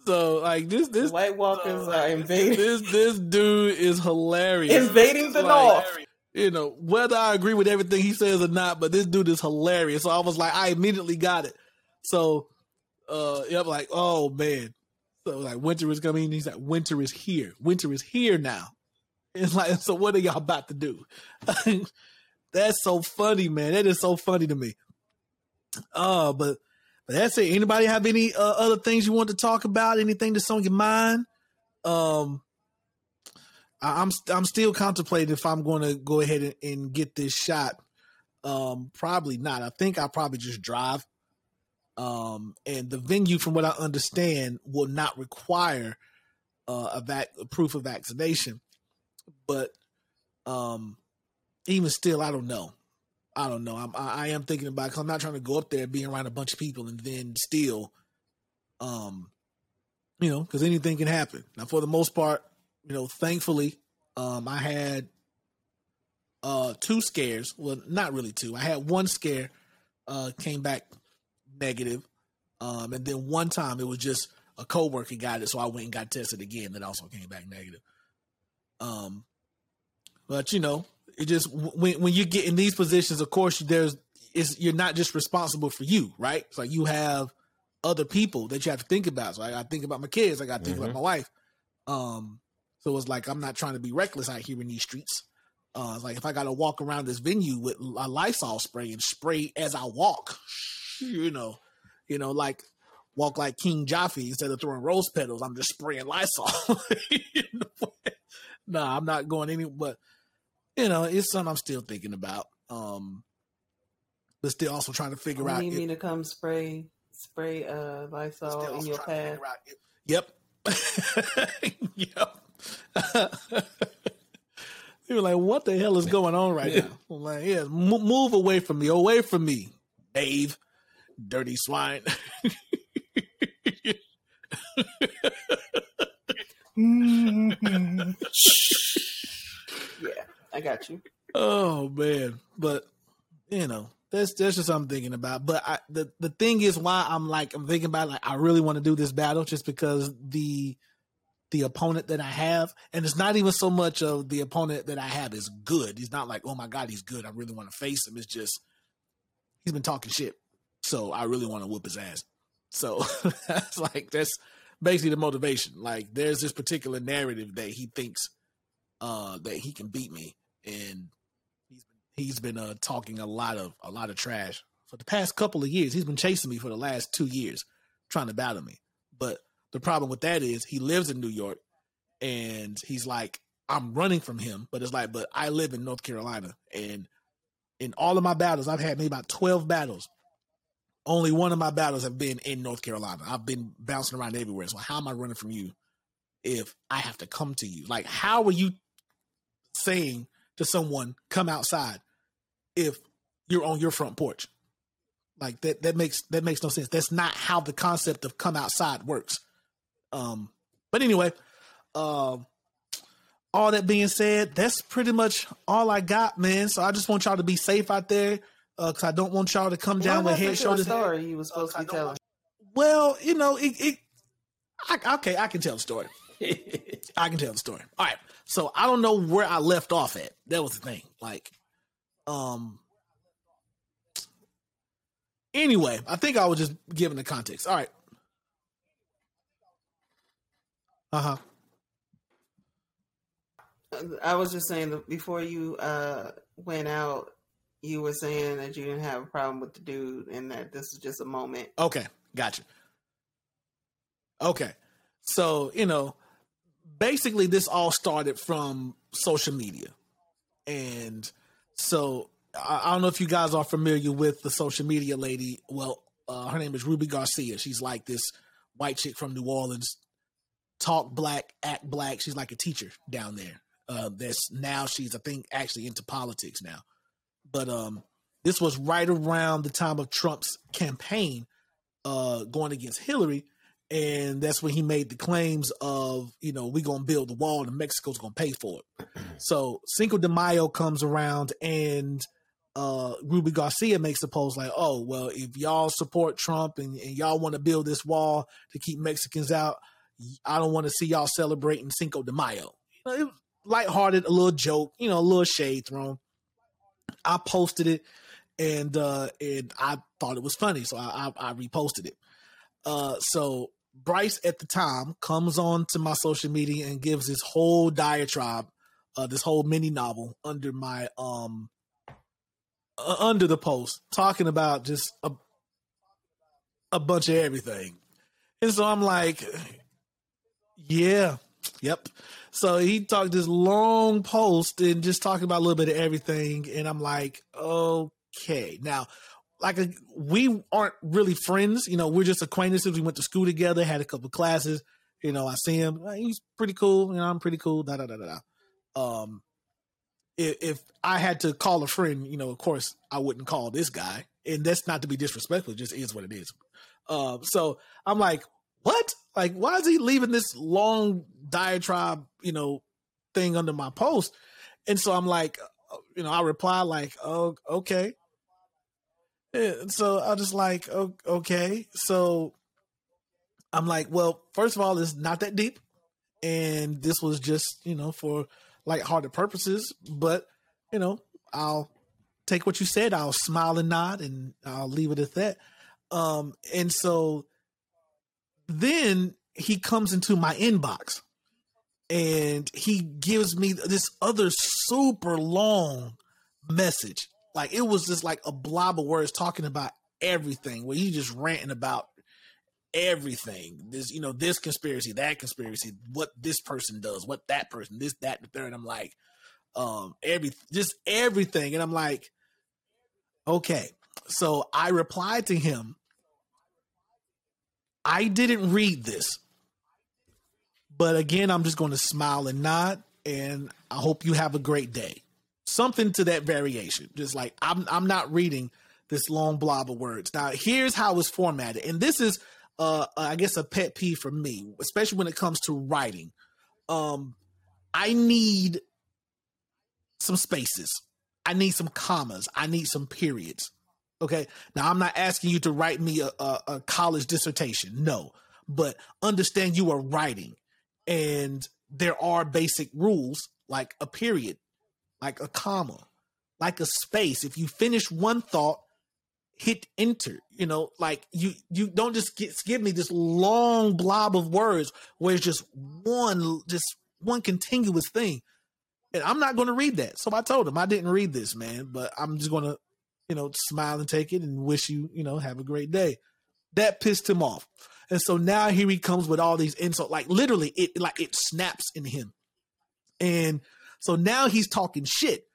S2: So like this
S3: The
S2: this
S3: White Walkers are invading
S2: this this dude is hilarious.
S3: invading the
S2: Like,
S3: North.
S2: you know, whether I agree with everything he says or not, but this dude is hilarious. So I was like, I immediately got it. So, uh, yep, like, oh man. So like, winter is coming. He's like, winter is here. Winter is here now. It's like, so what are y'all about to do? that's so funny, man. That is so funny to me. Uh, but but that's it. Anybody have any uh, other things you want to talk about? Anything that's on your mind? Um, I- I'm I'm still contemplating if I'm going to go ahead and, and get this shot. Um, probably not. I think I'll probably just drive. Um, and the venue, from what I understand, will not require uh, a vac proof of vaccination. But um, even still, I don't know. I don't know. I'm, I, am thinking about because I'm not trying to go up there, being around a bunch of people, and then still, um, you know, because anything can happen. Now, for the most part, you know, thankfully, um, I had uh two scares. Well, not really two. I had one scare, uh, came back negative, um, and then one time it was just a coworker got it, so I went and got tested again. That also came back negative. Um, but you know, it just when when you get in these positions, of course, there's is you're not just responsible for you, right? It's like you have other people that you have to think about. So I, I think about my kids. I got to think about my wife. Um, so it's like I'm not trying to be reckless out here in these streets. Uh, it's like if I got to walk around this venue with a Lysol spray and spray as I walk, you know, you know, like walk like King Jaffe instead of throwing rose petals. I'm just spraying Lysol. You know? no, I'm not going any, but you know, it's something I'm still thinking about. Um, but still also trying to figure
S3: You
S2: out.
S3: need
S2: if-
S3: me to come spray spray uh Lysol in your
S2: trying to
S3: path.
S2: figure out if- Yep. yep. you were like, what the hell is going on right now? I'm like, yeah, mo- move away from me, away from me, Dave, dirty swine.
S3: Yeah, I got you.
S2: Oh man, but you know that's that's just what I'm thinking about. But I, the the thing is why I'm like I'm thinking about like I really want to do this battle just because the the opponent that I have, and it's not even so much of the opponent that I have is good. He's not like oh my god he's good. I really want to face him. It's just he's been talking shit, so I really want to whoop his ass. So that's like that's basically the motivation. Like there's this particular narrative that he thinks uh that he can beat me and he's been he's been uh talking a lot of a lot of trash for the past couple of years. He's been chasing me for the last two years, trying to battle me. But the problem with that is he lives in New York and he's like, I'm running from him, but it's like, but I live in North Carolina and in all of my battles, I've had maybe about 12 battles. Only one of my battles have been in North Carolina. I've been bouncing around everywhere. So how am I running from you if I have to come to you? Like, how are you saying to someone, come outside if you're on your front porch? Like that that makes that makes no sense. That's not how the concept of come outside works. Um but anyway, um all that being said, that's pretty much all I got, man. So I just want y'all to be safe out there. Uh, cause I don't want y'all to come down
S3: What
S2: with head,
S3: happened to a
S2: shoulders.
S3: story you was supposed to be telling.
S2: Well, you know, it, it I, okay, I can tell the story. I can tell the story. All right. So I don't know where I left off at. That was the thing. Like, um. Anyway, I think I was just giving the context. All right. Uh huh.
S3: I was just saying that before you uh, went out, you were saying that you didn't have a problem with the dude and that this is just a moment.
S2: Okay, gotcha. Okay, so you know, basically, this all started from social media, and so I, I don't know if you guys are familiar with the social media lady. Well, uh, her name is Ruby Garcia. She's like this white chick from New Orleans, talk black, act black. She's like a teacher down there. Uh, that's now she's I think actually into politics now, but um, this was right around the time of Trump's campaign uh, going against Hillary, and that's when he made the claims of you know we're gonna build the wall and Mexico's gonna pay for it. so Cinco de Mayo comes around and uh, Ruby Garcia makes a post like, "Oh well, if y'all support Trump and, and y'all want to build this wall to keep Mexicans out, I don't want to see y'all celebrating Cinco de Mayo." You know, it was lighthearted, a little joke, you know, a little shade thrown. I posted it and uh and I thought it was funny, so I I, I reposted it. Uh so Bryce at the time comes on to my social media and gives this whole diatribe, uh this whole mini novel under my um uh, under the post talking about just a a bunch of everything. And so I'm like yeah, yep. So he talked this long post and just talking about a little bit of everything, and I'm like, okay. Now, like a, we aren't really friends, you know. We're just acquaintances. We went to school together, had a couple classes. You know, I see him. He's pretty cool. You know, I'm pretty cool. Da da da da. da. Um, if, if I had to call a friend, you know, of course I wouldn't call this guy, and that's not to be disrespectful. It just is what it is. Um, so I'm like, what? Like, why is he leaving this long diatribe, you know, thing under my post? And so I'm like, uh, you know, I reply like, oh, okay. And so I just like, okay. So I'm like, well, first of all, it's not that deep. And this was just, you know, for lighthearted purposes. But, you know, I'll take what you said. I'll smile and nod and I'll leave it at that. Um, and so then he comes into my inbox and he gives me this other super long message. Like it was just like a blob of words talking about everything where he's just ranting about everything. This, you know, this conspiracy, that conspiracy, what this person does, what that person, this, that, the third. I'm like, um, every just everything. And I'm like, okay. So I replied to him. I didn't read this. But again, I'm just going to smile and nod and I hope you have a great day. Something to that variation. Just like I'm I'm not reading this long blob of words. Now, here's how it's formatted. And this is uh I guess a pet peeve for me, especially when it comes to writing. Um I need some spaces. I need some commas. I need some periods. Okay. Now I'm not asking you to write me a, a, a college dissertation. No, but understand you are writing and there are basic rules like a period, like a comma, like a space. If you finish one thought, hit enter. You know, like you you don't just get, give me this long blob of words where it's just one just one continuous thing. And I'm not going to read that. So I told him I didn't read this, man, but I'm just going to, you know, smile and take it and wish you, you know, have a great day. That pissed him off. And so now here he comes with all these insults, like literally it like it snaps in him. And so now he's talking shit.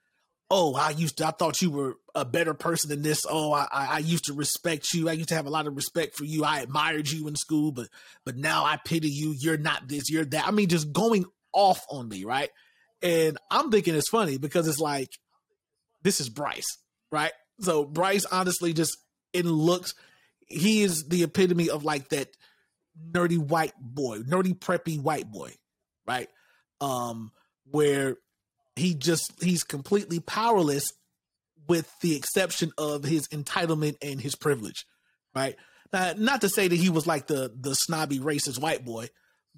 S2: Oh, I used to, I thought you were a better person than this. Oh, I, I used to respect you. I used to have a lot of respect for you. I admired you in school, but, but now I pity you. You're not this, you're that. I mean, just going off on me, right? And I'm thinking it's funny because it's like, this is Bryce, right? So Bryce honestly just in looks, he is the epitome of like that nerdy white boy, nerdy preppy white boy, right? Um, where he just he's completely powerless with the exception of his entitlement and his privilege, right? Now, not to say that he was like the the snobby racist white boy,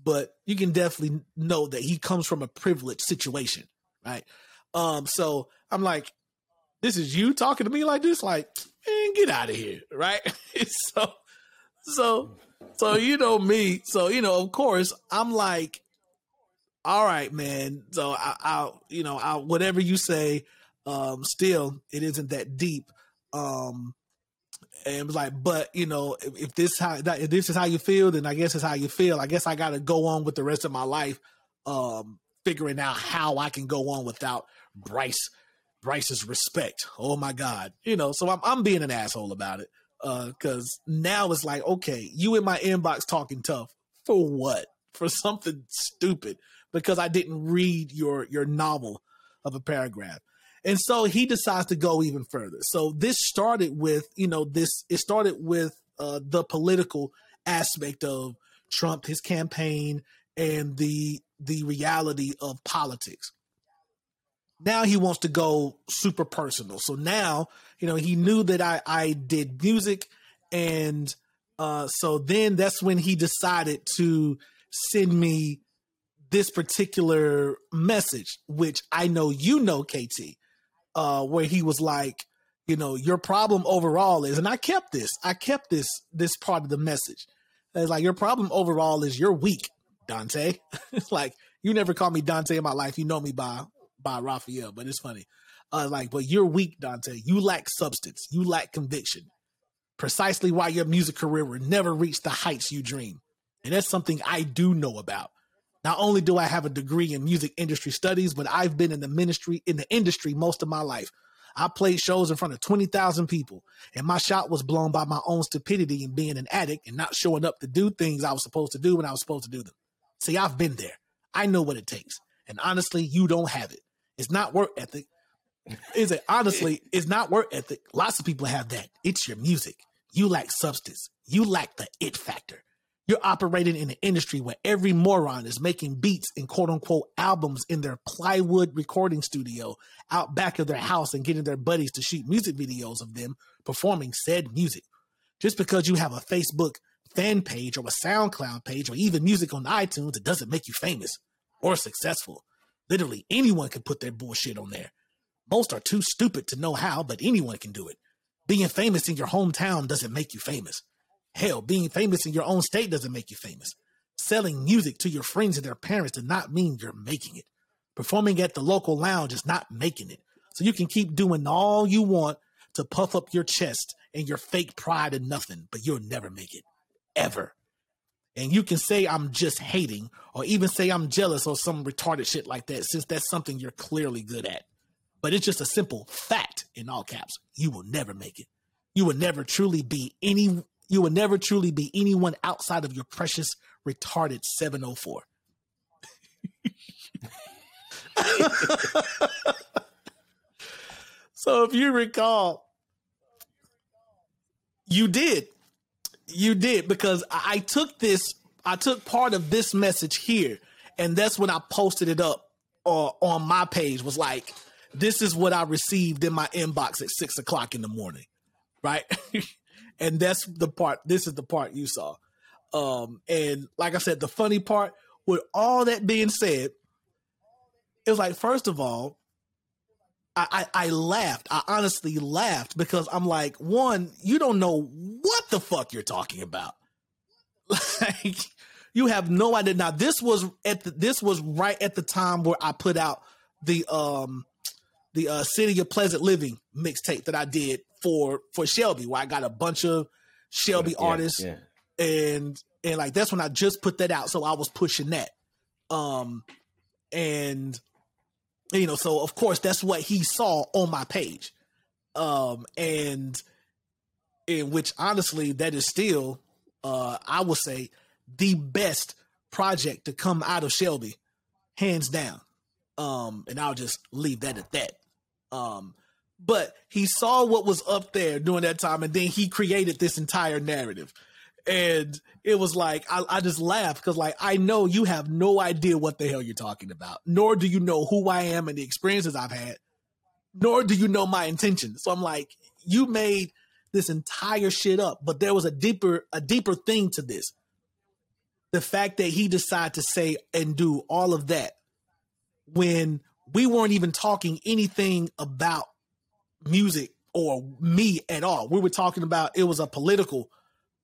S2: but you can definitely know that he comes from a privileged situation, right? Um, so I'm like, this is you talking to me like this, like, man, get out of here, right? so, so, so you know me, so you know, of course, I'm like, all right, man. So I, I'll, you know, I'll whatever you say. Um, still, it isn't that deep. Um, and it was like, but you know, if, if this how if this is how you feel, then I guess it's how you feel. I guess I got to go on with the rest of my life, um, figuring out how I can go on without Bryce Bryce's respect. Oh my God, you know. So I'm I'm being an asshole about it, uh, because now it's like, okay, you in my inbox talking tough for what? For something stupid because I didn't read your your novel of a paragraph. And so he decides to go even further. So this started with, you know, this, it started with uh, the political aspect of Trump, his campaign, and the the reality of politics. Now he wants to go super personal. So now, you know, he knew that I I did music, and uh, so then that's when he decided to send me this particular message, which I know you know, KT uh, where he was like, you know, your problem overall is, and I kept this, I kept this, this part of the message. It's like, your problem overall is you're weak, Dante. it's like, you never called me Dante in my life. You know me by, by Raphael, but it's funny. Uh, like, but you're weak, Dante. You lack substance. You lack conviction. Precisely why your music career will never reach the heights you dream. And that's something I do know about. Not only do I have a degree in music industry studies, but I've been in the ministry in the industry most of my life. I played shows in front of 20,000 people, and my shot was blown by my own stupidity and being an addict and not showing up to do things I was supposed to do when I was supposed to do them. See, I've been there. I know what it takes. And honestly, you don't have it. It's not work ethic. Is it honestly, it's not work ethic. Lots of people have that. It's your music. You lack substance. You lack the it factor. You're operating in an industry where every moron is making beats and quote unquote albums in their plywood recording studio out back of their house and getting their buddies to shoot music videos of them performing said music. Just because you have a Facebook fan page or a SoundCloud page or even music on iTunes, it doesn't make you famous or successful. Literally anyone can put their bullshit on there. Most are too stupid to know how, but anyone can do it. Being famous in your hometown doesn't make you famous. Hell, being famous in your own state doesn't make you famous. Selling music to your friends and their parents does not mean you're making it. Performing at the local lounge is not making it. So you can keep doing all you want to puff up your chest and your fake pride and nothing, but you'll never make it. Ever. And you can say I'm just hating, or even say I'm jealous or some retarded shit like that, since that's something you're clearly good at. But it's just a simple fact in all caps. You will never make it. You will never truly be any you will never truly be anyone outside of your precious retarded 704. so if you recall, you did. You did because I took this, I took part of this message here, and that's when I posted it up uh, on my page. Was like, this is what I received in my inbox at six o'clock in the morning, right? and that's the part. This is the part you saw. Um, and like I said, the funny part with all that being said, it was like, first of all, I, I, I laughed. I honestly laughed because I'm like, one, you don't know what the fuck you're talking about. Like, you have no idea. Now, this was at the, this was right at the time where I put out the um the uh, City of Pleasant Living mixtape that I did for for Shelby, where I got a bunch of Shelby
S4: Yeah,
S2: artists
S4: yeah.
S2: and and like that's when I just put that out, so I was pushing that. Um, and you know, so of course that's what he saw on my page. Um, and in which honestly, that is still, uh, I would say the best project to come out of Shelby, hands down. Um, and I'll just leave that at that. Um, but he saw what was up there during that time, and then he created this entire narrative. And it was like I, I just laughed because like I know you have no idea what the hell you're talking about, nor do you know who I am and the experiences I've had, nor do you know my intentions. So I'm like, you made this entire shit up, but there was a deeper a deeper thing to this. The fact that he decided to say and do all of that when we weren't even talking anything about music or me at all. We were talking about it was a political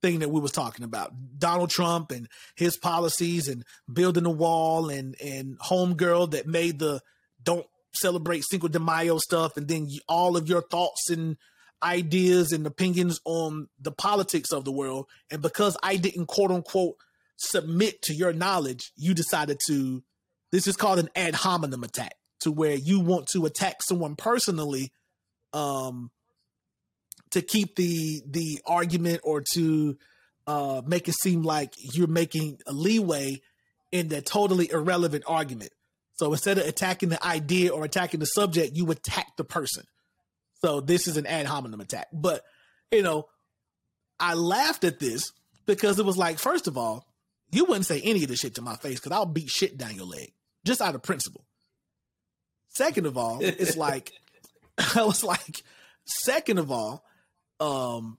S2: thing that we was talking about. Donald Trump and his policies and building the wall and and homegirl that made the don't celebrate Cinco de Mayo stuff and then all of your thoughts and ideas and opinions on the politics of the world and because I didn't quote unquote submit to your knowledge, you decided to this is called an ad hominem attack to where you want to attack someone personally um to keep the the argument or to uh make it seem like you're making a leeway in that totally irrelevant argument. So instead of attacking the idea or attacking the subject you attack the person. So this is an ad hominem attack. But you know i laughed at this because it was like first of all you wouldn't say any of this shit to my face because i'll beat shit down your leg just out of principle. Second of all it's like I was like, second of all, um,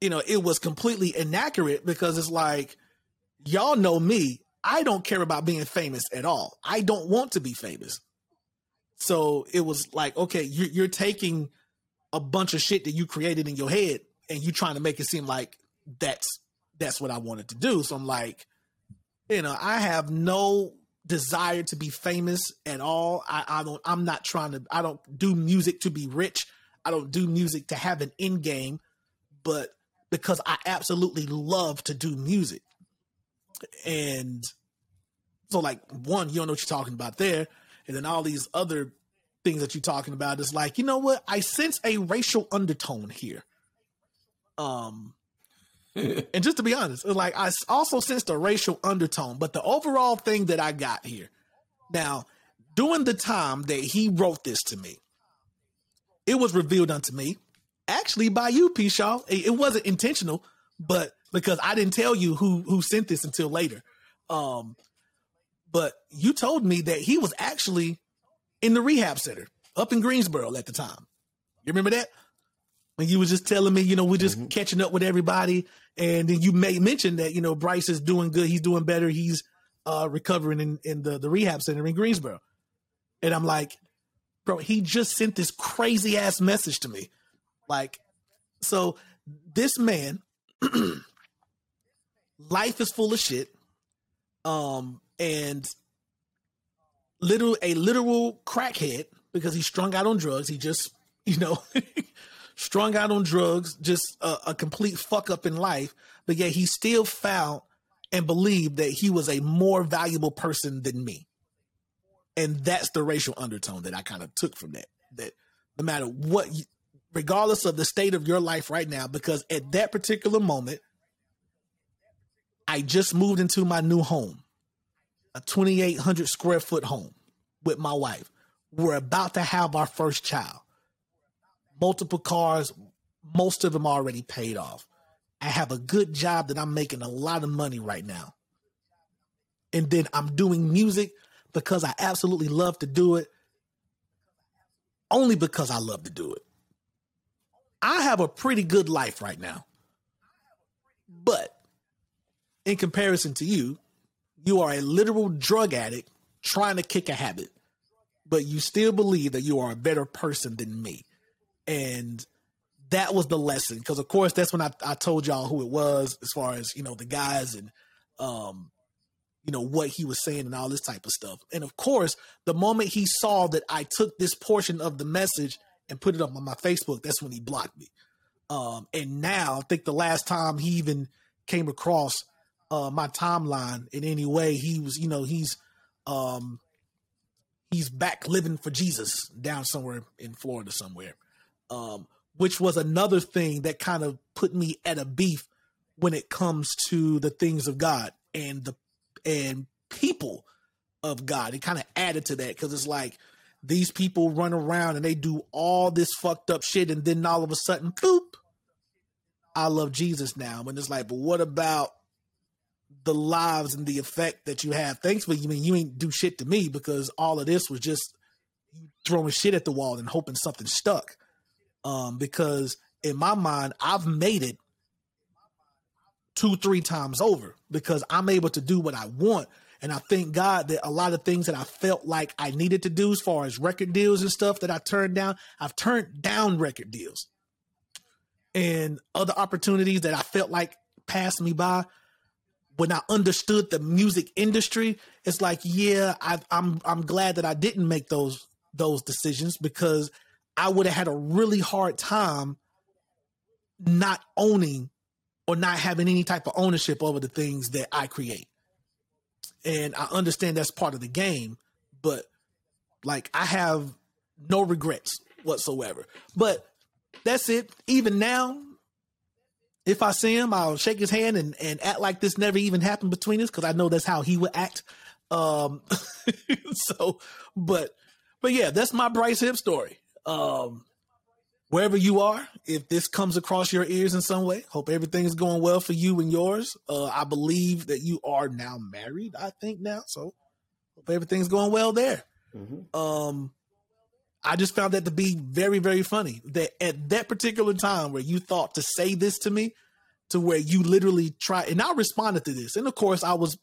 S2: you know, it was completely inaccurate because it's like, y'all know me. I don't care about being famous at all. I don't want to be famous. So it was like, okay, you're, you're taking a bunch of shit that you created in your head and you trying to make it seem like that's that's what I wanted to do. So I'm like, you know, I have no desire to be famous at all. I, I don't I'm not trying to I don't do music to be rich. I don't do music to have an end game, but because I absolutely love to do music. And so like one, you don't know what you're talking about there. And then all these other things that you're talking about is like, you know what? I sense a racial undertone here. Um and just to be honest, like I also sensed a racial undertone, but the overall thing that I got here now, during the time that he wrote this to me, it was revealed unto me, actually by you, P. Shaw. It, wasn't intentional, but because I didn't tell you who who sent this until later. Um, but you told me that he was actually in the rehab center up in Greensboro at the time. You remember that? when you was just telling me, you know, we're just catching up with everybody, and then you may mention that, you know, Bryce is doing good, he's doing better, he's uh recovering in in the the rehab center in Greensboro, and I'm like, bro, he just sent this crazy ass message to me, like, so this man, life is full of shit, um, and little a literal crackhead because he's strung out on drugs. He just, you know, strung out on drugs, just a, a complete fuck up in life, but yet he still found and believed that he was a more valuable person than me. And that's the racial undertone that I kind of took from that. That no matter what, regardless of the state of your life right now, because at that particular moment, I just moved into my new home, a 2,800 square foot home with my wife. We're about to have our first child. Multiple cars, most of them already paid off. I have a good job that I'm making a lot of money right now. And then I'm doing music because I absolutely love to do it, only because I love to do it. I have a pretty good life right now. But in comparison to you, you are a literal drug addict trying to kick a habit, but you still believe that you are a better person than me. And that was the lesson. Because of course, that's when I, I told y'all who it was, as far as, you know, the guys and um, you know, what he was saying and all this type of stuff. And of course, the moment he saw that I took this portion of the message and put it up on my Facebook, that's when he blocked me. Um, and now I think the last time he even came across uh, my timeline in any way, he was, you know, he's um, he's back living for Jesus down somewhere in Florida somewhere. Um, which was another thing that kind of put me at a beef when it comes to the things of God and the and people of God. It kind of added to that because it's like these people run around and they do all this fucked up shit, and then all of a sudden, boop, I love Jesus now. And it's like, but what about the lives and the effect that you have? Thankfully, you mean you ain't do shit to me because all of this was just throwing shit at the wall and hoping something stuck. Um, because in my mind, I've made it two, three times over because I'm able to do what I want. And I thank God that a lot of things that I felt like I needed to do as far as record deals and stuff that I turned down, I've turned down record deals and other opportunities that I felt like passed me by. When I understood the music industry, it's like, yeah, I, I'm I'm glad that I didn't make those those decisions because I would have had a really hard time not owning or not having any type of ownership over the things that I create. And I understand that's part of the game, but like I have no regrets whatsoever. But that's it. Even now, if I see him, I'll shake his hand and, and act like this never even happened between us because I know that's how he would act. Um, so, but, but yeah, that's my Bryce Hip story. Um, wherever you are, if this comes across your ears in some way, hope everything is going well for you and yours. Uh, I believe that you are now married, I think now. So hope everything's going well there.
S4: Mhm.
S2: Um, I just found that to be very, very funny that at that particular time where you thought to say this to me, to where you literally try, and I responded to this. And of course, I was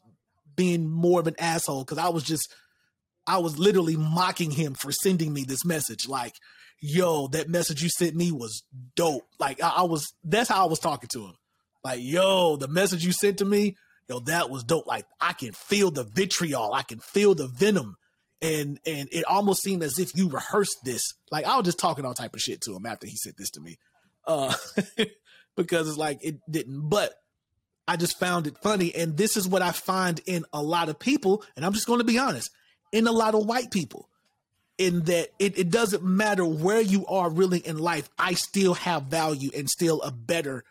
S2: being more of an asshole because I was just, I was literally mocking him for sending me this message. Like, yo, that message you sent me was dope. Like, I, I was, that's how I was talking to him. Like, yo, the message you sent to me, yo, that was dope. Like, I can feel the vitriol, I can feel the venom. And and it almost seemed as if you rehearsed this. Like I was just talking all type of shit to him after he sent this to me. Uh because it's like it didn't. But I just found it funny. And this is what I find in a lot of people, and I'm just gonna be honest, in a lot of white people in that it, it doesn't matter where you are really in life, I still have value and still a better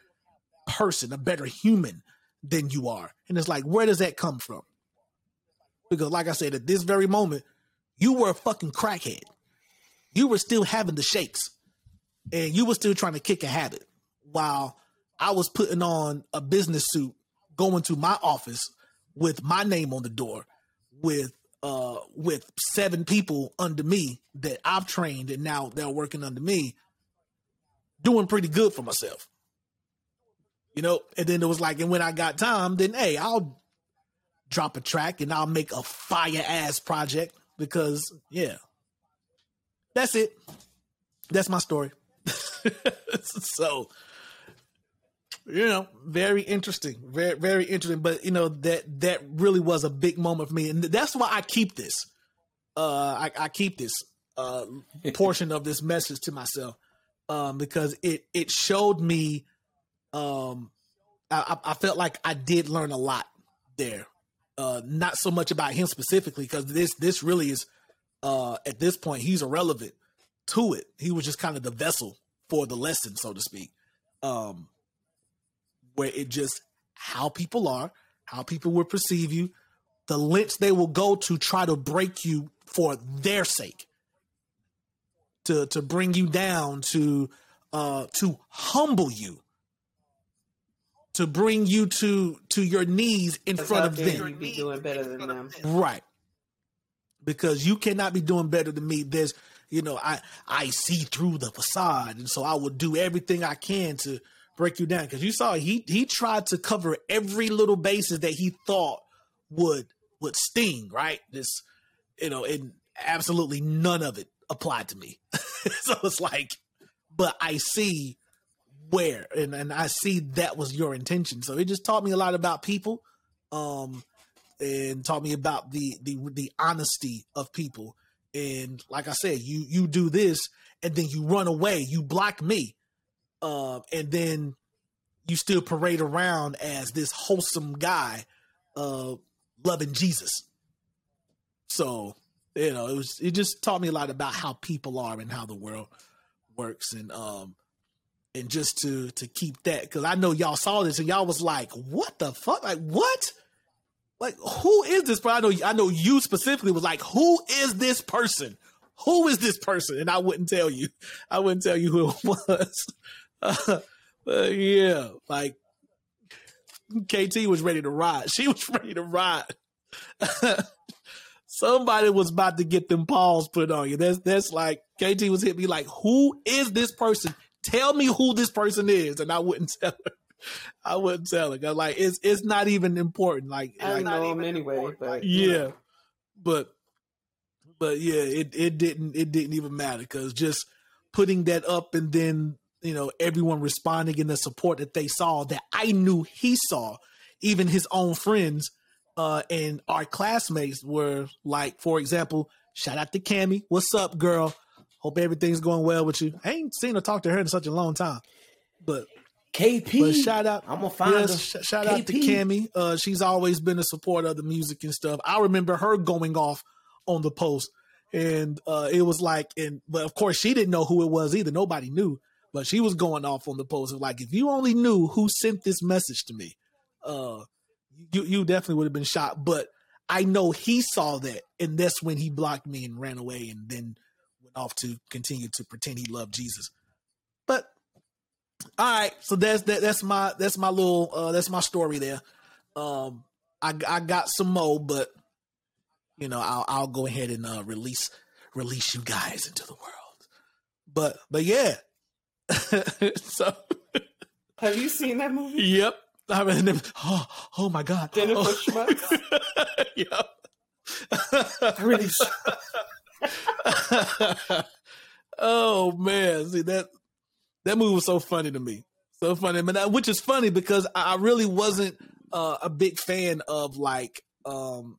S2: person, a better human than you are. And it's like, where does that come from? Because, like I said, at this very moment, you were a fucking crackhead. You were still having the shakes and you were still trying to kick a habit while I was putting on a business suit, going to my office with my name on the door, with uh with seven people under me that I've trained and now they're working under me, doing pretty good for myself. You know, and then it was like, and when I got time, then hey, I'll drop a track and I'll make a fire ass project because yeah. That's it. That's my story. so you know, very interesting, very very interesting. But you know that that really was a big moment for me, and that's why I keep this. Uh, I, I keep this uh portion of this message to myself um, because it it showed me. Um, I, I felt like I did learn a lot there. Uh, not so much about him specifically because this this really is uh, at this point he's irrelevant to it. He was just kind of the vessel for the lesson, so to speak. Um, where it just how people are, how people will perceive you, the lengths they will go to try to break you for their sake, to to bring you down, to uh, to humble you, to bring you to to your knees in front of them.
S3: you be doing better than them.
S2: Right. Because you cannot be doing better than me. There's, you know, I I see through the facade, and so I will do everything I can to break you down. Because you saw he he tried to cover every little basis that he thought would would sting. Right. This, you know, and absolutely none of it applied to me. so it's like, but I see where, and and I see that was your intention. So it just taught me a lot about people. Um, and taught me about the the the honesty of people. And like I said, you you do this and then you run away, you block me, um, and then you still parade around as this wholesome guy, uh, loving Jesus. So you know, it was it just taught me a lot about how people are and how the world works, and um, and just to to keep that because I know y'all saw this and y'all was like, what the fuck, like what? like who is this But I know I know you specifically was like, who is this person? Who is this person? And I wouldn't tell you. I wouldn't tell you who it was. Uh, yeah, like KT was ready to ride. She was ready to ride. Somebody was about to get them paws put on you. That's that's like KT was hit me like, who is this person? Tell me who this person is, and I wouldn't tell her. I wouldn't tell her. 'Cause, like it's it's not even important. Like,
S3: I
S2: like
S3: know him anyway, but you
S2: yeah, but but yeah, it it didn't it didn't even matter because just putting that up and then you know everyone responding in the support that they saw that I knew he saw, even his own friends uh and our classmates were like, for example, shout out to Cammy, what's up, girl? Hope everything's going well with you. I ain't seen her talk to her in such a long time, but
S4: KP.
S2: but shout out,
S4: I'm gonna find
S2: yes, sh- shout out to
S4: KP.
S2: Cammy. Uh, she's always been a supporter of the music and stuff. I remember her going off on the post, and uh, it was like, and but of course she didn't know who it was either. Nobody knew, but she was going off on the post of like, if you only knew who sent this message to me, uh, you you definitely would have been shot. But I know he saw that, and that's when he blocked me and ran away, and then went off to continue to pretend he loved Jesus. But all right, so that's that. That's my that's my little uh that's my story there. Um, I I got some more, but you know I'll I'll go ahead and uh, release release you guys into the world. But but yeah, so
S3: have you seen that movie?
S2: yep. I mean, oh, oh my god,
S3: Jennifer
S2: oh.
S3: Schmucks?
S2: yep.
S3: Really?
S2: oh man, see that that movie was so funny to me, so funny. But which is funny because I I really wasn't uh, a big fan of like um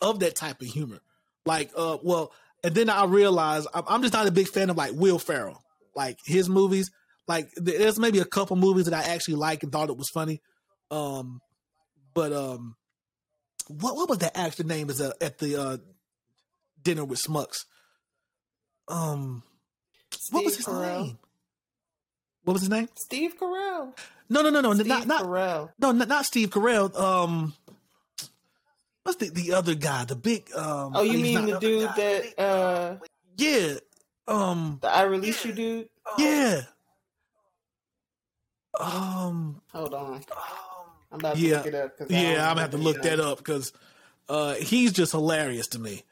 S2: of that type of humor. Like, uh, well, and then I realized I'm, I'm just not a big fan of like Will Ferrell, like his movies. Like, there's maybe a couple movies that I actually like and thought it was funny. Um, but um, what what was that actor name? Is uh, at the uh dinner with Schmucks? Um, what was his
S3: Carell.
S2: name? What was his name?
S3: Steve Carell.
S2: No, no, no, no,
S3: Steve
S2: not not
S3: Carell.
S2: no, not, not Steve Carell. Um, what's the the other guy? The big um.
S3: Oh, you mean the dude that uh
S2: Yeah. Um.
S3: the I release you dude?
S2: Yeah. Um.
S3: Hold on. I'm about to
S2: Yeah.
S3: look it up.
S2: Yeah, I'm gonna have to look that up because uh, he's just hilarious to me.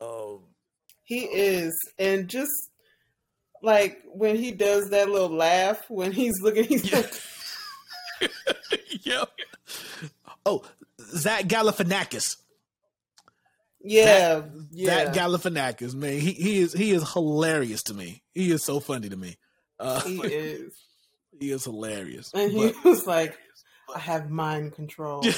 S2: Um.
S3: He is, and just like when he does that little laugh when he's looking, he's
S2: Yeah.
S3: like,
S2: yep. Oh, Zach Galifianakis.
S3: Yeah, yeah.
S2: Zach Galifianakis, man, he he is he is hilarious to me. He is so funny to me. Uh,
S3: he is,
S2: he is hilarious.
S3: and he
S2: But-
S3: was like, "I have mind control."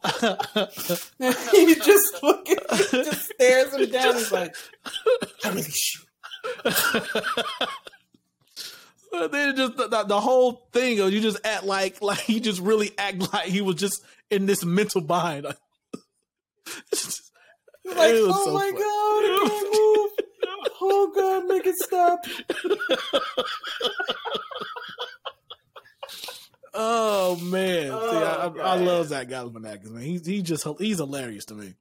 S3: he just looking, just stares him down. He's like, I really shoot.
S2: But then just the, the, the whole thing, of you just act like like he just really act like he was just in this mental bind.
S3: Like, oh
S2: so
S3: my
S2: funny.
S3: god, I can't move. Oh god, make it stop.
S2: Oh man, See, I,
S3: Oh,
S2: I, I love Zach Galifianakis, man. He's he just he's hilarious to me.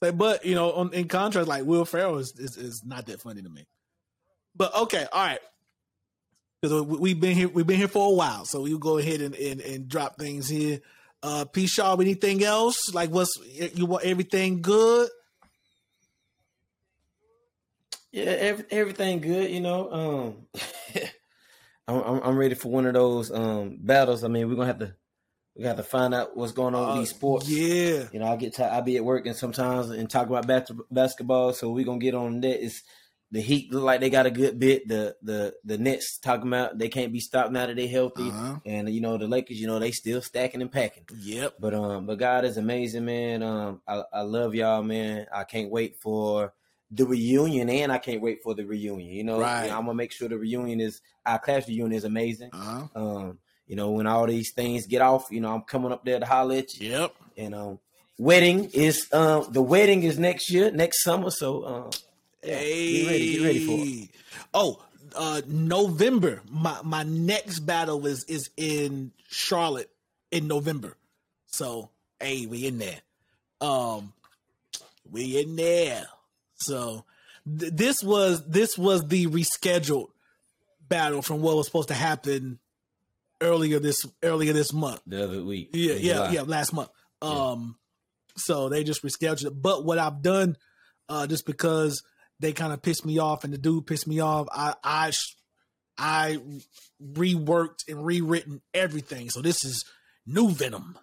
S2: Like, but you know, on, in contrast, like Will Ferrell is, is is not that funny to me. But okay, all right, because we've been here we've been here for a while, so we'll go ahead and and, and drop things here. Uh, P. Shaw, anything else? Like, what's you want everything good?
S4: Yeah, every, everything good, you know. Um, I'm, I'm I'm ready for one of those um battles. I mean, we're gonna have to we got to find out what's going on with these sports.
S2: Uh, Yeah,
S4: You know, I get t- I be at work and sometimes and talk about bas- basketball. So we're gonna get on that. It's the Heat look like they got a good bit. The the the Nets talking about they can't be stopped now that they're healthy.
S2: Uh-huh.
S4: And you know the Lakers, you know they still stacking and packing.
S2: yep.
S4: But um, but God is amazing, man. Um, I, I love y'all, man. I can't wait for the reunion, and I can't wait for the reunion. You know,
S2: Right.
S4: I'm gonna make sure the reunion is our class reunion is amazing.
S2: Uh-huh.
S4: Um, you know, when all these things get off, you know, I'm coming up there to holler at you.
S2: Yep.
S4: And um, wedding is um, the wedding is next year, next summer. So um, yeah, get ready, get ready for it.
S2: Oh, uh November. My my next battle is is in Charlotte in November. So, hey, we in there. Um we in there. So, th- this was this was the rescheduled battle from what was supposed to happen earlier this earlier this month.
S4: The other week,
S2: Yeah, yeah,
S4: July.
S2: yeah. Last month. Um, so they just rescheduled it. But what I've done, uh, just because they kind of pissed me off and the dude pissed me off, I I I reworked and rewritten everything. So this is new Venom.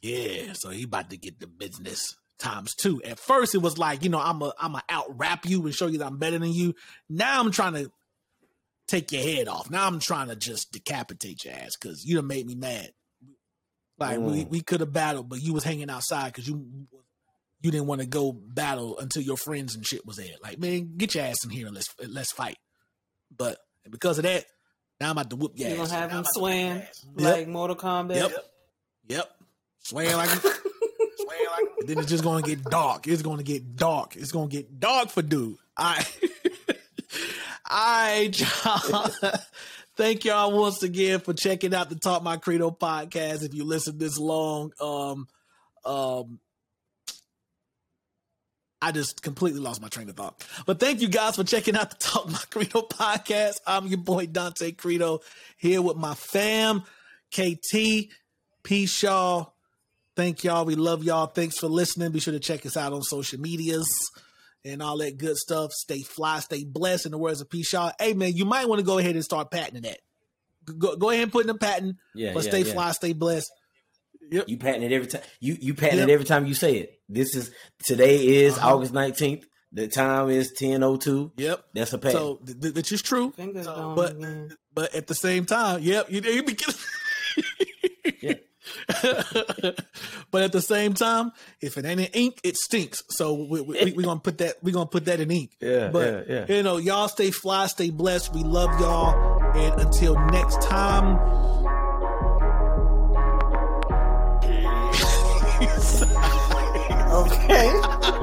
S2: Yeah, so he about to get the business times two. At first, it was like you know I'm a I'm a out rap you and show you that I'm better than you. Now I'm trying to take your head off. Now I'm trying to just decapitate your ass because you done made me mad. Like we,
S4: Mm.
S2: we could have battled, but you was hanging outside because you you didn't want to go battle until your friends and shit was there. Like man, get your ass in here and let's let's fight. But because of that, now I'm about to whoop your
S3: You
S2: ass.
S3: gonna have him
S2: whoop
S3: swing like Mortal Kombat?
S2: Yep. Yep. Swaying like swaying like and then it's just gonna get dark. It's gonna get dark. It's gonna get dark for dude. I I y'all. Thank y'all once again for checking out the Talk My Credo podcast. If you listen this long, um um I just completely lost my train of thought. But thank you guys for checking out the Talk My Credo podcast. I'm your boy Dante Credo here with my fam, KT, P. Shaw. Thank y'all. We love y'all. Thanks for listening. Be sure to check us out on social medias and all that good stuff. Stay fly, stay blessed. In the words of P. Shaw, hey man, you might want to go ahead and start patenting that. Go, go ahead and put in a patent.
S4: Yeah,
S2: but
S4: yeah,
S2: stay
S4: yeah.
S2: fly, stay blessed. Yep.
S4: You patent it every time. You you patent
S2: Yep.
S4: it every time you say it. This is today is
S2: Uh-huh.
S4: August nineteenth. The time is ten oh two.
S2: Yep.
S4: That's a patent.
S2: So th- th- which is true.
S3: Fingers gone
S2: But
S3: again.
S2: but at the same time, yep, you, you be kidding.
S4: Yeah.
S2: but at the same time, if it ain't in ink, it stinks. So we, we, we, we're gonna put that we're gonna put that in ink.
S4: Yeah,
S2: but
S4: yeah,
S2: you know, y'all stay fly, stay blessed. We love y'all, and until next time.
S3: Okay.